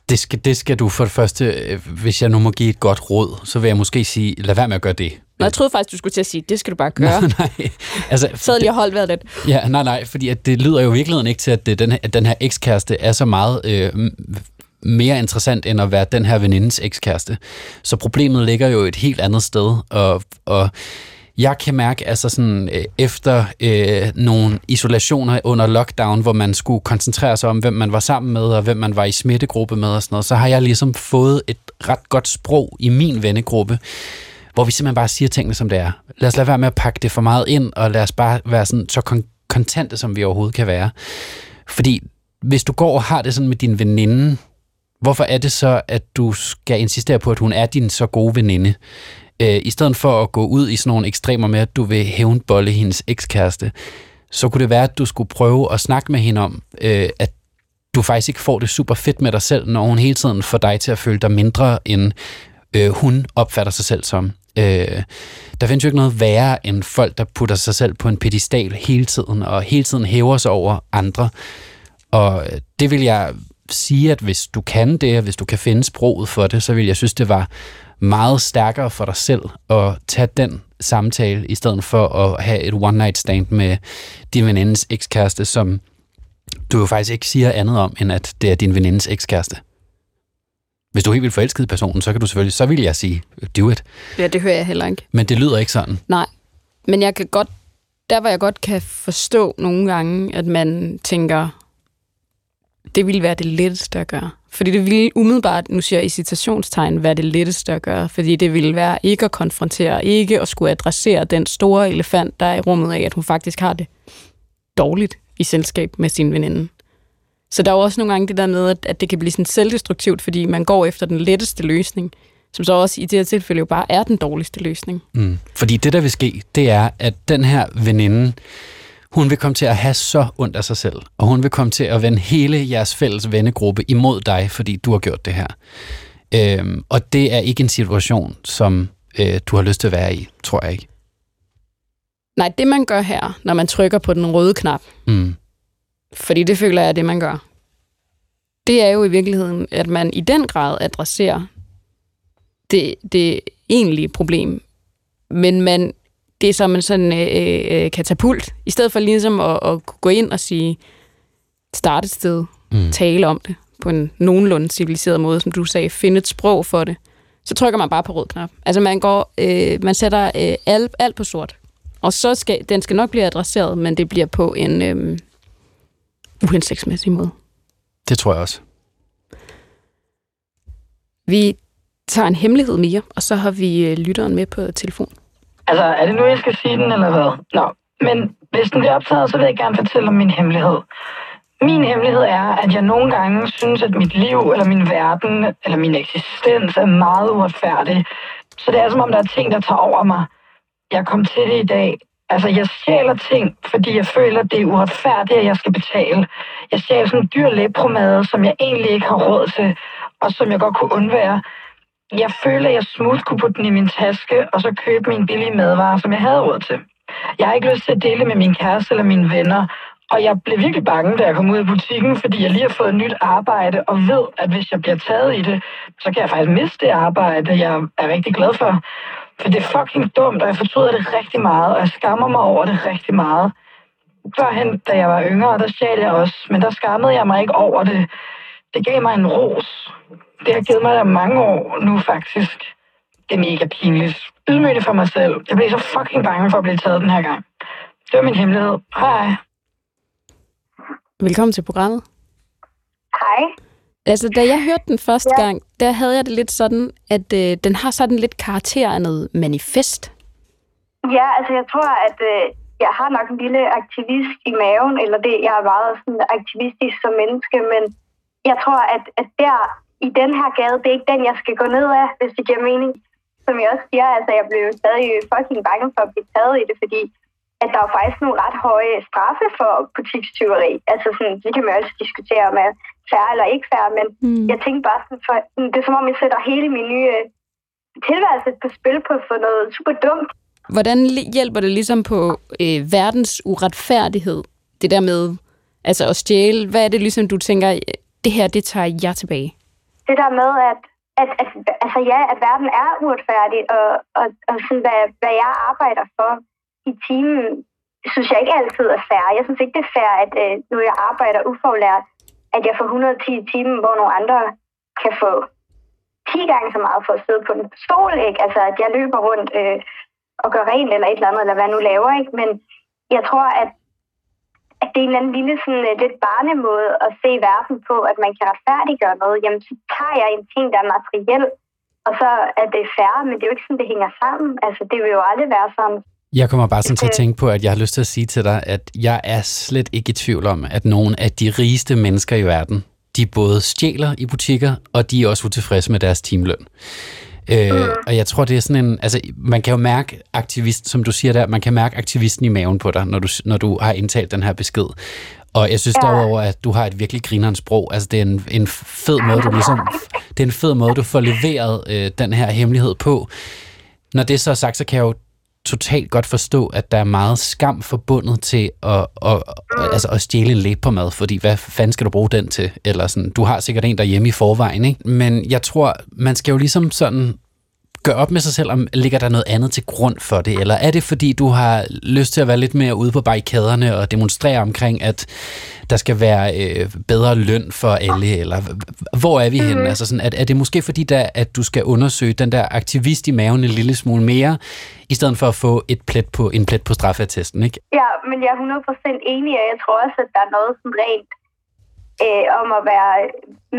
det skal, det skal du for det første, øh, hvis jeg nu må give et godt råd, så vil jeg måske sige, lad være med at gøre det. Nå, jeg troede faktisk, du skulle til at sige, det skal du bare gøre. Nej, nej. Altså, Så lige holdt vejret lidt. Ja, nej, nej, fordi at det lyder jo i virkeligheden ikke til, at det, den, her, at den her ekskæreste er så meget øh, mere interessant end at være den her venindes ekskæreste. Så problemet ligger jo et helt andet sted, og, og jeg kan mærke, altså sådan, øh, efter øh, nogle isolationer under lockdown, hvor man skulle koncentrere sig om, hvem man var sammen med, og hvem man var i smittegruppe med og sådan noget, så har jeg ligesom fået et ret godt sprog i min vennegruppe, hvor vi simpelthen bare siger tingene, som det er. Lad os lade være med at pakke det for meget ind, og lad os bare være sådan, så kon- kontante, som vi overhovedet kan være. Fordi hvis du går og har det sådan med din veninde, hvorfor er det så, at du skal insistere på, at hun er din så gode veninde? Øh, I stedet for at gå ud i sådan nogle ekstremer med, at du vil hævnbolle hendes ekskæreste, så kunne det være, at du skulle prøve at snakke med hende om, øh, at du faktisk ikke får det super fedt med dig selv, når hun hele tiden får dig til at føle dig mindre, end øh, hun opfatter sig selv som. Øh, der findes jo ikke noget værre end folk, der putter sig selv på en pedestal hele tiden, og hele tiden hæver sig over andre. Og øh, det vil jeg sige, at hvis du kan det, og hvis du kan finde sproget for det, så vil jeg synes, det var meget stærkere for dig selv at tage den samtale, i stedet for at have et one-night stand med din venindes ekskæreste, som du jo faktisk ikke siger andet om, end at det er din venindes ekskæreste. Hvis du er helt vildt forelsket i personen, så kan du selvfølgelig, så vil jeg sige, do it. Ja, det hører jeg heller ikke. Men det lyder ikke sådan. Nej, men jeg kan godt, der hvor jeg godt kan forstå nogle gange, at man tænker, det ville være det letteste at gøre. Fordi det ville umiddelbart, nu siger jeg i citationstegn, være det letteste at gøre. Fordi det ville være ikke at konfrontere, ikke at skulle adressere den store elefant, der er i rummet af, at hun faktisk har det dårligt i selskab med sin veninde. Så der er jo også nogle gange det der med, at, at det kan blive sådan selvdestruktivt, fordi man går efter den letteste løsning, som så også i det her tilfælde jo bare er den dårligste løsning. Mm. Fordi det, der vil ske, det er, at den her veninde, hun vil komme til at have så ondt af sig selv, og hun vil komme til at vende hele jeres fælles vennegruppe imod dig, fordi du har gjort det her. Øhm, og det er ikke en situation, som øh, du har lyst til at være i, tror jeg ikke. Nej, det man gør her, når man trykker på den røde knap, Mm. Fordi det føler jeg er det, man gør, det er jo i virkeligheden, at man i den grad adresserer det, det egentlige problem, men man, det er som en sådan øh, øh, katapult, i stedet for ligesom at, at gå ind og sige, starte et sted, Mm. tale om det på en nogenlunde civiliseret måde, som du sagde, finde et sprog for det, så trykker man bare på rød knap. Altså man går, øh, man sætter øh, alt, alt på sort. Og så skal, den skal nok blive adresseret, men det bliver på en øh, uhensigtsmæssig måde. Det tror jeg også. Vi tager en hemmelighed mere, og så har vi øh, lytteren med på telefon. Altså, er det nu, jeg skal sige den, eller hvad? Nå, men hvis den bliver optaget, så vil jeg gerne fortælle om min hemmelighed. Min hemmelighed er, at jeg nogle gange synes, at mit liv, eller min verden, eller min eksistens er meget uretfærdig. Så det er som om, der er ting, der tager over mig. Jeg kom til det i dag. Altså, jeg stjæler ting, fordi jeg føler, det er uretfærdigt, at jeg skal betale. Jeg stjæler sådan en dyr læbromade, som jeg egentlig ikke har råd til, og som jeg godt kunne undvære. Jeg føler, at jeg smut kunne putte den i min taske, og så købe min billige madvarer, som jeg havde råd til. Jeg har ikke lyst til at dele med min kæreste eller mine venner, og jeg blev virkelig bange, da jeg kom ud af butikken, fordi jeg lige har fået et nyt arbejde, og ved, at hvis jeg bliver taget i det, så kan jeg faktisk miste det arbejde, jeg er rigtig glad for. For det er fucking dumt, og jeg fortryder det rigtig meget, og jeg skammer mig over det rigtig meget. Førhen, da jeg var yngre, der stjal jeg også, men der skammede jeg mig ikke over det. Det gav mig en ros. Det har givet mig der mange år nu faktisk. Det er mega pinligt. Ydmygende for mig selv. Jeg blev så fucking bange for at blive taget den her gang. Det var min hemmelighed. Hej. Velkommen til programmet. Hej. Altså, da jeg hørte den første Ja. gang, der havde jeg det lidt sådan, at øh, den har sådan lidt karakter af noget manifest. Ja, altså jeg tror, at øh, jeg har nok en lille aktivist i maven, eller det, jeg er meget sådan aktivistisk som menneske, men jeg tror, at, at der i den her gade, det er ikke den, jeg skal gå ned af, hvis det giver mening. Som jeg også siger, altså jeg blev stadig fucking bange for at blive taget i det, fordi at der er faktisk nogle ret høje straffe for butikstyveri. Altså sådan, det kan man også diskutere med færre eller ikke færre, men Mm. jeg tænkte bare sådan, for, det er som om, jeg sætter hele min nye tilværelse på spil på for noget super dumt. Hvordan hjælper det ligesom på øh, verdens uretfærdighed, det der med altså at stjæle? Hvad er det ligesom, du tænker, øh, det her, det tager jeg tilbage? Det der med, at, at, at altså ja, at verden er uretfærdig, og, og, og sådan, hvad, hvad jeg arbejder for i timen, synes jeg ikke altid er fair. Jeg synes ikke, det er fair, at øh, nu jeg arbejder ufaglært, at jeg får 110 i timen, hvor nogle andre kan få 10 gange så meget for at sidde på en stol, ikke? Altså, at jeg løber rundt øh, og gør rent eller et eller andet, eller hvad jeg nu laver, ikke? Men jeg tror, at, at det er en eller anden lille sådan, uh, lidt barnemåde at se verden på, at man kan retfærdiggøre noget. Jamen, så tager jeg en ting, der er materiel, og så er det færre, men det er jo ikke sådan, det hænger sammen. Altså, det vil jo aldrig være sådan. Jeg kommer bare sådan til at tænke på, at jeg har lyst til at sige til dig, at jeg er slet ikke i tvivl om, at nogle af de rigeste mennesker i verden, de både stjæler i butikker, og de er også utilfredse med deres timeløn. Øh, mm. Og jeg tror, det er sådan en... Altså, man kan jo mærke aktivist, som du siger der, man kan mærke aktivisten i maven på dig, når du, når du har indtalt den her besked. Og jeg synes ja. derover, at du har et virkelig grinerens sprog. Altså, det er en, en fed måde, du ligesom... Det er en fed måde, du får leveret øh, den her hemmelighed på. Når det så er sagt, så kan jeg jo totalt godt forstå, at der er meget skam forbundet til at, at, altså at stjæle en læbemad, fordi hvad fanden skal du bruge den til? Eller sådan, du har sikkert en derhjemme i forvejen, ikke? Men jeg tror, man skal jo ligesom sådan gøre op med sig selv, om ligger der noget andet til grund for det, eller er det fordi, du har lyst til at være lidt mere ude på barrikaderne og demonstrere omkring, at der skal være øh, bedre løn for alle, eller hvor er vi mm. henne? Altså sådan, at, er det måske fordi, der, at du skal undersøge den der aktivist i maven en lille smule mere, i stedet for at få et plet på, en plet på straffeattesten, ikke? Ja, men jeg er 100% enig, og jeg tror også, at der er noget sådan rent øh, om at være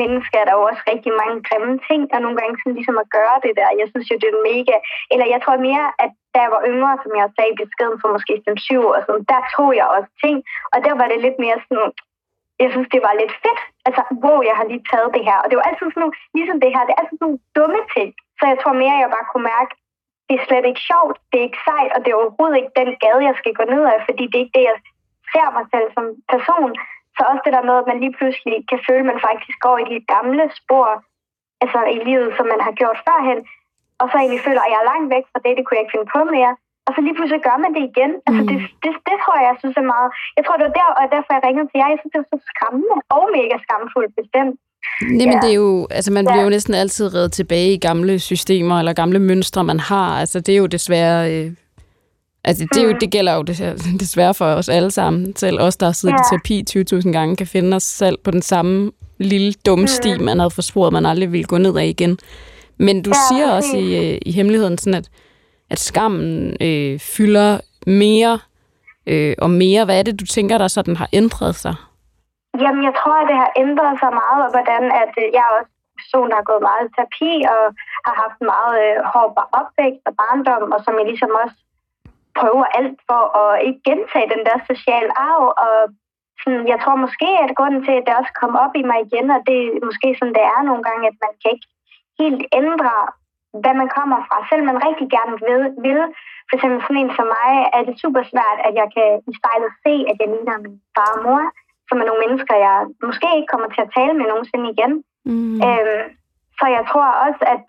menneske, er der jo også rigtig mange grimme ting, og nogle gange sådan ligesom at gøre det der. Jeg synes jo, det er mega... Eller jeg tror mere, at da jeg var yngre, som jeg sagde i beskeden for måske 5-7 år, sådan, der tog jeg også ting, og der var det lidt mere sådan, jeg synes, det var lidt fedt. Altså, wow, jeg har lige taget det her. Og det var altid sådan nogle, ligesom det her, det er altid sådan nogle dumme ting. Så jeg tror mere, jeg bare kunne mærke, det er slet ikke sjovt, det er ikke sejt, og det er overhovedet ikke den gade, jeg skal gå ned af, fordi det er ikke det, jeg ser mig selv som person. Så også det der med, at man lige pludselig kan føle, at man faktisk går i de gamle spor altså i livet, som man har gjort førhen, og så egentlig føler, at jeg er langt væk fra det, det kunne jeg ikke finde på mere. Og så lige pludselig gør man det igen. Altså, mm. det, det, det, tror jeg, jeg synes er meget... Jeg tror, det var der, og derfor jeg ringede til jer. Jeg synes, det var så skræmmende og mega skamfuldt bestemt. Nej, men ja. det er jo, altså man bliver jo næsten altid reddet tilbage i gamle systemer eller gamle mønstre, man har. Altså det er jo desværre øh, Altså, det, er jo, mm. det gælder jo desværre for os alle sammen. Selv os, der har siddet ja. i terapi 20.000 gange, kan finde os selv på den samme lille dumme sti, mm. man havde forsporet, man aldrig ville gå ned af igen. Men du ja, siger også i, øh, i hemmeligheden, sådan at, at skammen øh, fylder mere øh, og mere. Hvad er det, du tænker, der sådan har ændret sig? Jamen, jeg tror, at det har ændret sig meget, og hvordan at øh, jeg er også person, der har gået meget i terapi og har haft meget øh, hård opvækst og barndom, og som jeg ligesom også prøver alt for at ikke gentage den der sociale arv. Og sådan, jeg tror måske, at grunden til, at det også kom op i mig igen, og det er måske sådan, det er nogle gange, at man kan ikke helt ændre, hvad man kommer fra. Selv man rigtig gerne vil, vil. For eksempel sådan en som mig, er det super svært, at jeg kan i spejlet se, at jeg ligner min far og mor, som er nogle mennesker, jeg måske ikke kommer til at tale med nogensinde igen. Mm. Øhm, så jeg tror også, at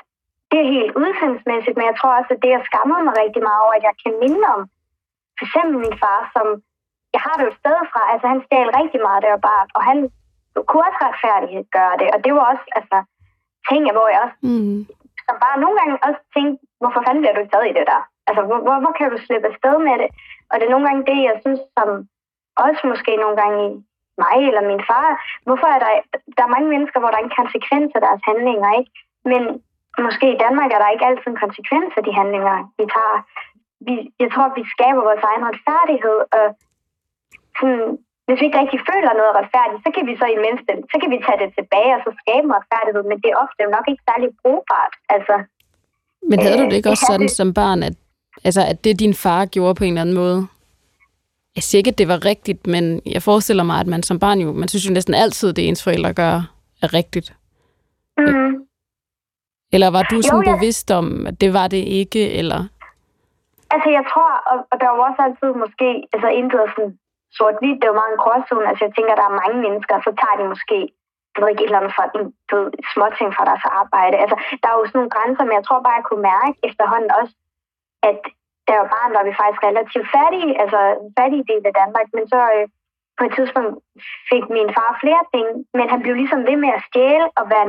det er helt udsendsmæssigt, men jeg tror også, at det har skammet mig rigtig meget over, at jeg kan minde om for eksempel min far, som jeg har det jo sted fra, altså han stjal rigtig meget der bare, og han kunne også retfærdighed gøre det, og det var også altså, ting, hvor jeg også mm. som bare nogle gange også tænkte, hvorfor fanden bliver du ikke taget i det der? Altså, hvor, hvor, hvor kan du slippe afsted med det? Og det er nogle gange det, jeg synes, som også måske nogle gange i mig eller min far, hvorfor er der, der er mange mennesker, hvor der er en konsekvens af deres handlinger, ikke? Men måske i Danmark er der ikke altid en konsekvens af de handlinger, vi tager. Vi, jeg tror, vi skaber vores egen retfærdighed, og sådan, hvis vi ikke rigtig føler noget retfærdigt, så kan vi så i mindste, så kan vi tage det tilbage og så skabe retfærdighed, men det er ofte nok ikke særlig brugbart. Altså, men havde du det ikke øh, også sådan det. som barn, at, altså, at det din far gjorde på en eller anden måde, jeg siger ikke, at det var rigtigt, men jeg forestiller mig, at man som barn jo, man synes jo næsten altid, det ens forældre gør, er rigtigt. Mm. Eller var du sådan jo, jeg... bevidst om, at det var det ikke, eller? Altså, jeg tror, og, og der var også altid måske, altså intet sådan sort-hvidt, det var meget en gråzone. Altså, jeg tænker, der er mange mennesker, så tager de måske jeg ved ikke, et eller andet fra en små ting fra deres arbejde. Altså, der er jo sådan nogle grænser, men jeg tror bare, jeg kunne mærke efterhånden også, at der var barn, var vi faktisk relativt fattige, altså fattige del af Danmark, men så øh, på et tidspunkt fik min far flere ting, men han blev ligesom ved med at stjæle og være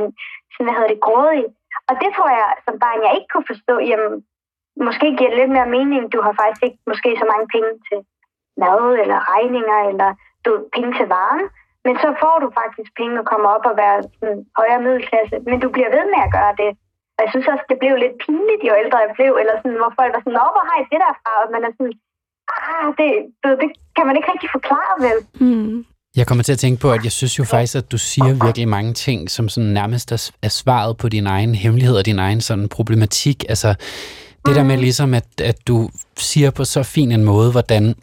sådan, hvad hedder det, grådig. Og det tror jeg som barn, jeg ikke kunne forstå. Jamen, måske giver det lidt mere mening. Du har faktisk ikke måske så mange penge til mad eller regninger eller du, penge til varen. Men så får du faktisk penge og kommer op og være sådan højere middelklasse. Men du bliver ved med at gøre det. Og jeg synes også, det blev lidt pinligt, jo ældre jeg blev, eller sådan, hvor folk var sådan, Nå, hvor har I det derfra? Og man er sådan, ah, det, det, det kan man ikke rigtig forklare, vel? Mm. Jeg kommer til at tænke på, at jeg synes jo faktisk, at du siger virkelig mange ting, som sådan nærmest er, svaret på din egen hemmelighed og din egen sådan problematik. Altså, det der med ligesom, at, at du siger på så fin en måde, hvordan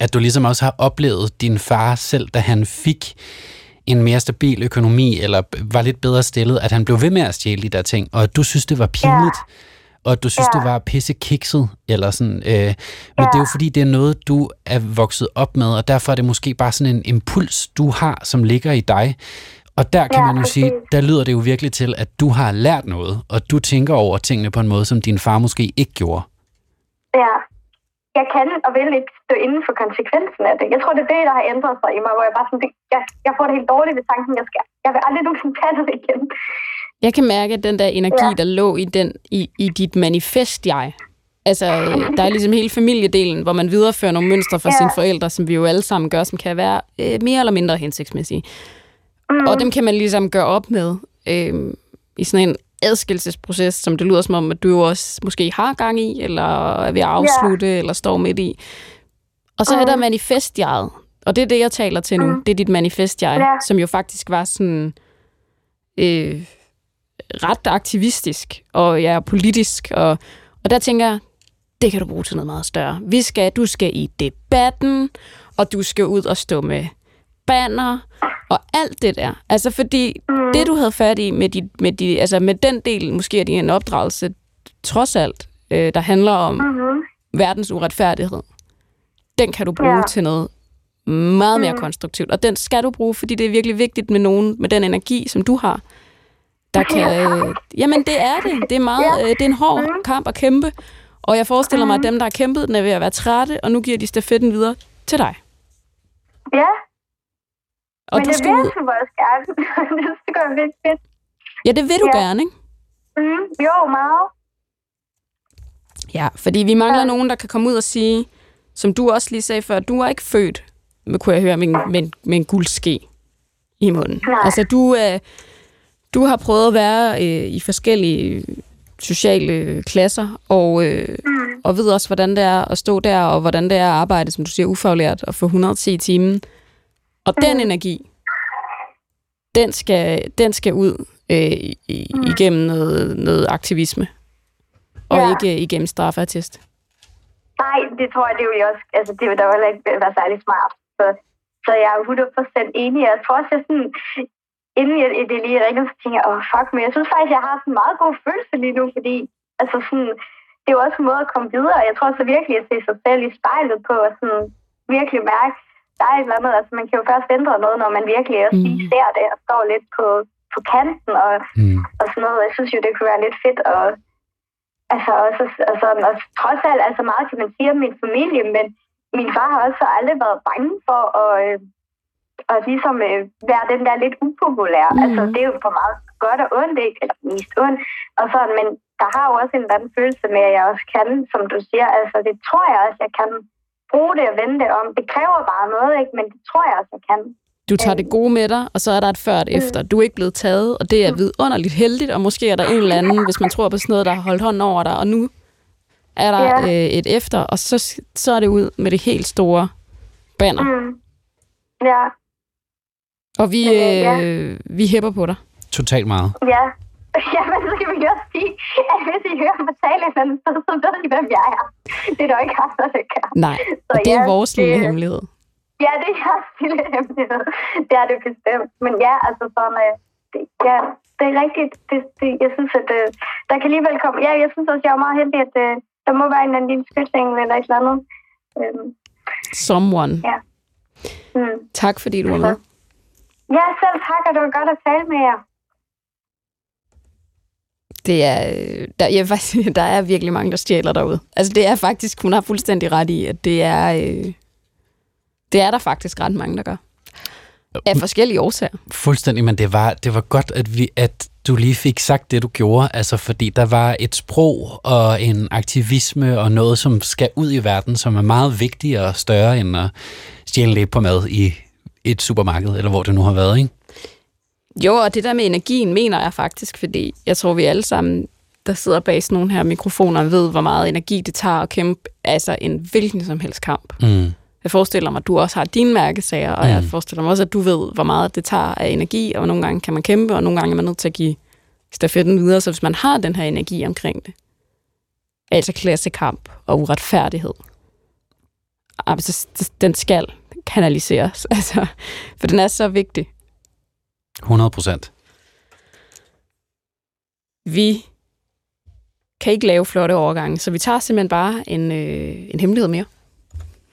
at du ligesom også har oplevet din far selv, da han fik en mere stabil økonomi, eller var lidt bedre stillet, at han blev ved med at stjæle de der ting, og at du synes, det var pinligt, ja. Og du synes, ja. det var pisse kikset, eller sådan. Øh, men ja. det er jo fordi, det er noget, du er vokset op med, og derfor er det måske bare sådan en impuls, du har, som ligger i dig. Og der kan ja, man jo sige, der lyder det jo virkelig til, at du har lært noget, og du tænker over tingene på en måde, som din far måske ikke gjorde. Ja, jeg kan og vil ikke stå inden for konsekvensen af det. Jeg tror, det er det, der har ændret sig i mig, hvor jeg bare sådan, det, jeg, jeg får det helt dårligt ved tanken, jeg skal. Jeg vil aldrig nogensinde tage det igen. Jeg kan mærke, at den der energi, ja. der lå i, den, i, i dit manifest-jeg, altså, der er ligesom hele familiedelen, hvor man viderefører nogle mønstre fra ja. sine forældre, som vi jo alle sammen gør, som kan være øh, mere eller mindre hensigtsmæssige. Mm. Og dem kan man ligesom gøre op med øh, i sådan en adskillelsesproces, som det lyder som om, at du også måske har gang i, eller er ved at afslutte, yeah. eller står midt i. Og så mm. er der manifestjeget, og det er det, jeg taler til nu. Mm. Det er dit manifestjeg, yeah. som jo faktisk var sådan øh, ret aktivistisk, og ja, politisk, og, og der tænker jeg, det kan du bruge til noget meget større. Vi skal, du skal i debatten, og du skal ud og stå med banner, og alt det der. Altså fordi mm. det, du havde fat i med, de, med, de, altså med den del måske af din opdragelse, trods alt, øh, der handler om mm-hmm. verdens uretfærdighed, den kan du bruge ja. til noget meget mere mm. konstruktivt. Og den skal du bruge, fordi det er virkelig vigtigt med nogen med den energi, som du har. Der kan, øh, jamen det er det. Det er, meget, øh, det er en hård mm. kamp at kæmpe. Og jeg forestiller mig, at mm. dem, der har kæmpet, den er ved at være trætte, og nu giver de stafetten videre til dig. Ja, og Men du det skal vil jeg også gerne. det gør jeg virkelig fedt. Ja, det vil du Ja. gerne, ikke? Mm, jo, meget. Ja, fordi vi mangler Ja. nogen, der kan komme ud og sige, som du også lige sagde før, du er ikke født, med, kunne jeg høre, med, en- med, med en guldske i munden. Nej. Altså, du, øh, du har prøvet at være øh, i forskellige sociale klasser, og, øh, Mm. og ved også, hvordan det er at stå der, og hvordan det er at arbejde, som du siger, ufaglært, og få 110 i timen. Og den energi, den skal, den skal ud øh, i, igennem noget, noget aktivisme, og Ja. ikke igennem straffertest. Nej, det tror jeg, det vil jeg også. Altså, det vil da heller ikke være særlig smart. Så, så jeg er 100% enig. Jeg tror også, jeg sådan, inden jeg, det lige ringede, så tænkte jeg, åh, oh, fuck, men jeg synes faktisk, jeg har sådan en meget god følelse lige nu, fordi altså sådan, det er jo også en måde at komme videre. Jeg tror så virkelig at se sig selv i spejlet på og sådan virkelig mærke, der er et eller andet, altså man kan jo først ændre noget, når man virkelig også lige Mm. ser det og står lidt på, på kanten og, Mm. og sådan noget. Jeg synes jo, det kunne være lidt fedt at altså, også, altså, og trods alt, altså meget kan man sige om min familie, men min far har også aldrig været bange for at, øh, at ligesom øh, være den der lidt upopulær. Mm. Altså, det er jo for meget godt og ondt, ikke? Eller mest ondt. Og sådan, men der har jo også en eller anden følelse med, at jeg også kan, som du siger. Altså, det tror jeg også, jeg kan bruge det og vende det om. Det kræver bare noget, ikke? Men det tror jeg også, jeg kan. Du tager det gode med dig, og så er der et før og et efter. Du er ikke blevet taget, og det er vidunderligt heldigt, og måske er der en eller anden, hvis man tror på sådan noget, der har holdt hånden over dig, og nu er der Ja. øh, et efter, og så, så er det ud med det helt store banner. Mm. Ja, Og vi, øh, ja. øh, vi hæpper på dig. Totalt meget. ja. Ja, men så kan vi også sige, at hvis I hører mig tale et andet sted, så ved I, hvem jeg er. Det er der ikke andre, der kan. Nej, Så og det er ja, vores lille det- hemmelighed. Ja, det er jeres lille hemmelighed. Det er det bestemt. Men ja, altså sådan, øh, det, ja, det er rigtigt. Det, det, jeg synes, at øh, der kan alligevel komme... Ja, jeg synes også, jeg er meget heldig, at øh, der må være en anden lille skytsengel eller et eller andet. Øhm, Someone. Ja. mm. Tak fordi du var med. Ja, selv tak, og det var godt at tale med jer. Det er, øh, der, jeg, faktisk, der er virkelig mange, der stjæler derude. Altså det er faktisk, hun har fuldstændig ret i, at det er, øh, det er der faktisk ret mange, der gør. Af forskellige årsager. Fuldstændig, men det var, det var godt, at, vi, at du lige fik sagt det, du gjorde, altså fordi der var et sprog og en aktivisme og noget, som skal ud i verden, som er meget vigtigere og større end at stjæle lidt på mad i, et supermarked, eller hvor det nu har været, ikke? Jo, og det der med energien mener jeg faktisk, fordi jeg tror, vi alle sammen, der sidder bag sådan nogle her mikrofoner, ved, hvor meget energi det tager at kæmpe altså en hvilken som helst kamp. Mm. Jeg forestiller mig, at du også har dine mærkesager, og mm. jeg forestiller mig også, at du ved, hvor meget det tager af energi, og nogle gange kan man kæmpe, og nogle gange er man nødt til at give stafetten videre, så hvis man har den her energi omkring det, altså klassekamp og uretfærdighed, altså, den skal kanaliseres, altså, for den er så vigtig. 100 procent. Vi kan ikke lave flotte overgange, så vi tager simpelthen bare en, øh, en hemmelighed mere.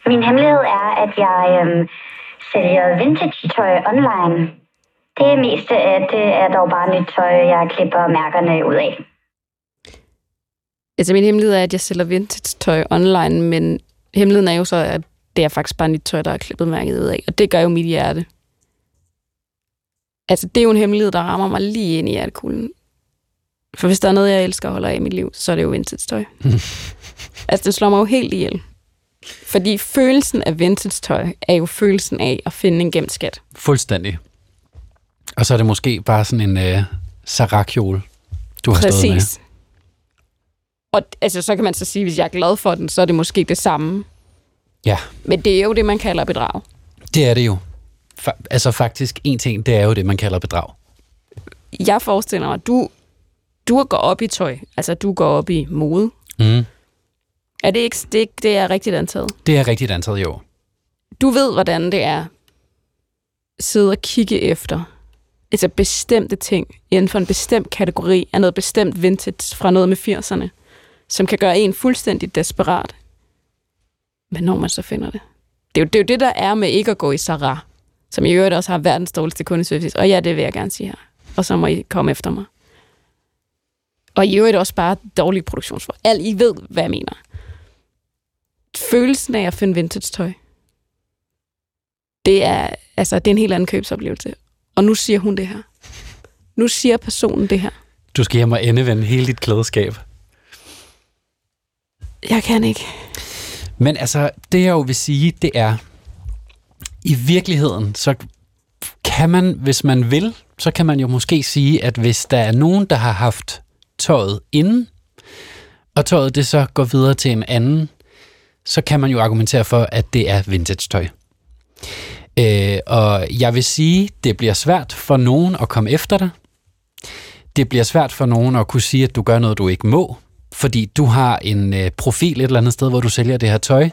Min hemmelighed er, at jeg øhm, sælger vintage-tøj online. Det meste af det er dog bare nyt tøj, jeg klipper mærkerne ud af. Altså min hemmelighed er, at jeg sælger vintage-tøj online, men hemmeligheden er jo så, at det er faktisk bare nyt tøj, der er klippet mærket ud af, og det gør jo mit hjerte. Altså, det er jo en hemmelighed, der rammer mig lige ind i hjertekuglen. For hvis der er noget, jeg elsker og holder af i mit liv, så er det jo vintage-tøj. altså, det slår mig jo helt ihjel. Fordi følelsen af vintage-tøj er jo følelsen af at finde en gemt skat. Fuldstændig. Og så er det måske bare sådan en øh, sarakjol, du har stået med. Præcis. Og altså, så kan man så sige, hvis jeg er glad for den, så er det måske det samme. Ja, Men det er jo det, man kalder bedrag. det er det jo. Fa- altså faktisk, en ting, det er jo det, man kalder bedrag. Jeg forestiller mig, at du, du går op i tøj. Altså, du går op i mode. Mm. Er det ikke det, det er rigtigt antaget? Det er rigtigt antaget, jo. Du ved, hvordan det er sidde og kigge efter altså bestemte ting inden for en bestemt kategori af noget bestemt vintage fra noget med 80'erne, som kan gøre en fuldstændig desperat. Men når man så finder det. Det er, jo, det er jo det, der er med ikke at gå i Sarah, som i øvrigt også har verdens dårligste kundeservice. Og ja, det vil jeg gerne sige her. Og så må I komme efter mig. Og i øvrigt også bare dårlig produktionsfor. Alt I ved, hvad jeg mener. Følelsen af at finde vintage tøj, det er, altså, det er en helt anden købsoplevelse. Og nu siger hun det her. Nu siger personen det her. Du skal hjem og endevende hele dit klædeskab. Jeg kan ikke. Men altså, det jeg jo vil sige, det er, i virkeligheden, så kan man, hvis man vil, så kan man jo måske sige, at hvis der er nogen, der har haft tøjet inden, og tøjet det så går videre til en anden, så kan man jo argumentere for, at det er vintage-tøj. Øh, og jeg vil sige, det bliver svært for nogen at komme efter dig. Det bliver svært for nogen at kunne sige, at du gør noget, du ikke må, fordi du har en øh, profil et eller andet sted, hvor du sælger det her tøj.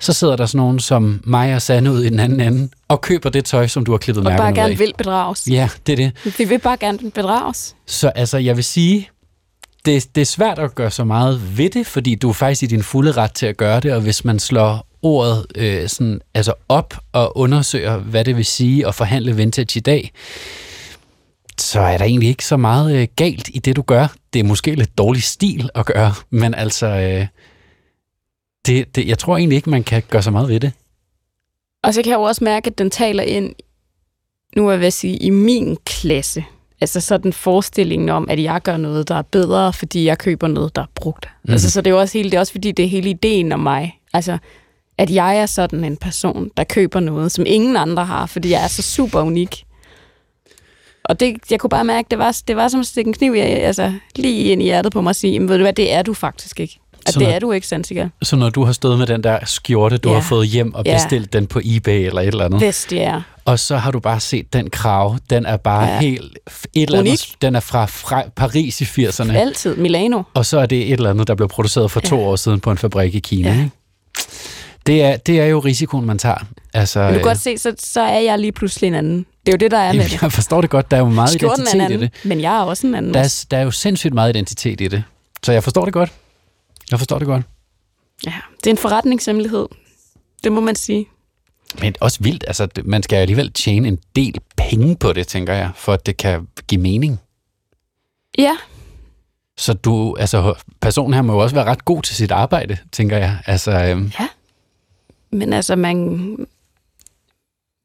Så sidder der sådan nogen som mig og Sanne ud i den anden ende, og køber det tøj, som du har klippet Og bare mærkerne ud gerne af. vil bedrages. Ja, det er det. Vi vil bare gerne bedrages. Så altså, jeg vil sige, det, det er svært at gøre så meget ved det, fordi du er faktisk i din fulde ret til at gøre det, og hvis man slår ordet øh, sådan, altså op og undersøger, hvad det vil sige at forhandle vintage i dag, så er der egentlig ikke så meget øh, galt i det, du gør. Det er måske lidt dårlig stil at gøre, men altså, øh, det, det, jeg tror egentlig ikke, man kan gøre så meget ved det. Og så kan jeg jo også mærke, at den taler ind, nu er jeg ved at sige, i min klasse. Altså sådan forestillingen om, at jeg gør noget, der er bedre, fordi jeg køber noget, der er brugt. Mm. Altså, så det er jo også, hele, det er også fordi, det er hele ideen om mig. Altså, at jeg er sådan en person, der køber noget, som ingen andre har, fordi jeg er så super unik. Og det, jeg kunne bare mærke, det var, det var som at stikke en kniv i, altså, lige ind i hjertet på mig og sige, "Men ved du hvad, det er du faktisk ikke. At Så det når- er du ikke, Sansiga. Så når du har stået med den der skjorte, du Ja. har fået hjem og Ja. bestilt den på eBay eller et eller andet, det er. Og så har du bare set den krav. Den er bare ja. Ja. helt... Et eller andet, Unik. den er fra, fra Paris i 80'erne. Altid. Milano. Og så er det et eller andet, der blev produceret for to Ja. år siden på en fabrik i Kina. Ja. Ja. Det, er, det er jo risikoen, man tager. Altså, Men du kan øh, godt se, så, så er jeg lige pludselig en anden. Det er jo det, der er med det. jeg forstår det godt. Der er jo meget Skjorten en identitet i anden, det. men jeg er også en anden. Der er, der er jo sindssygt meget identitet i det. Så jeg forstår det godt. Jeg forstår det godt. Ja, det er en forretningshemmelighed. Det må man sige. Men også vildt. Altså, man skal alligevel tjene en del penge på det, tænker jeg, for at det kan give mening. Ja, Så du, altså, personen her må jo også være ret god til sit arbejde, tænker jeg. Altså, øhm, men altså, man,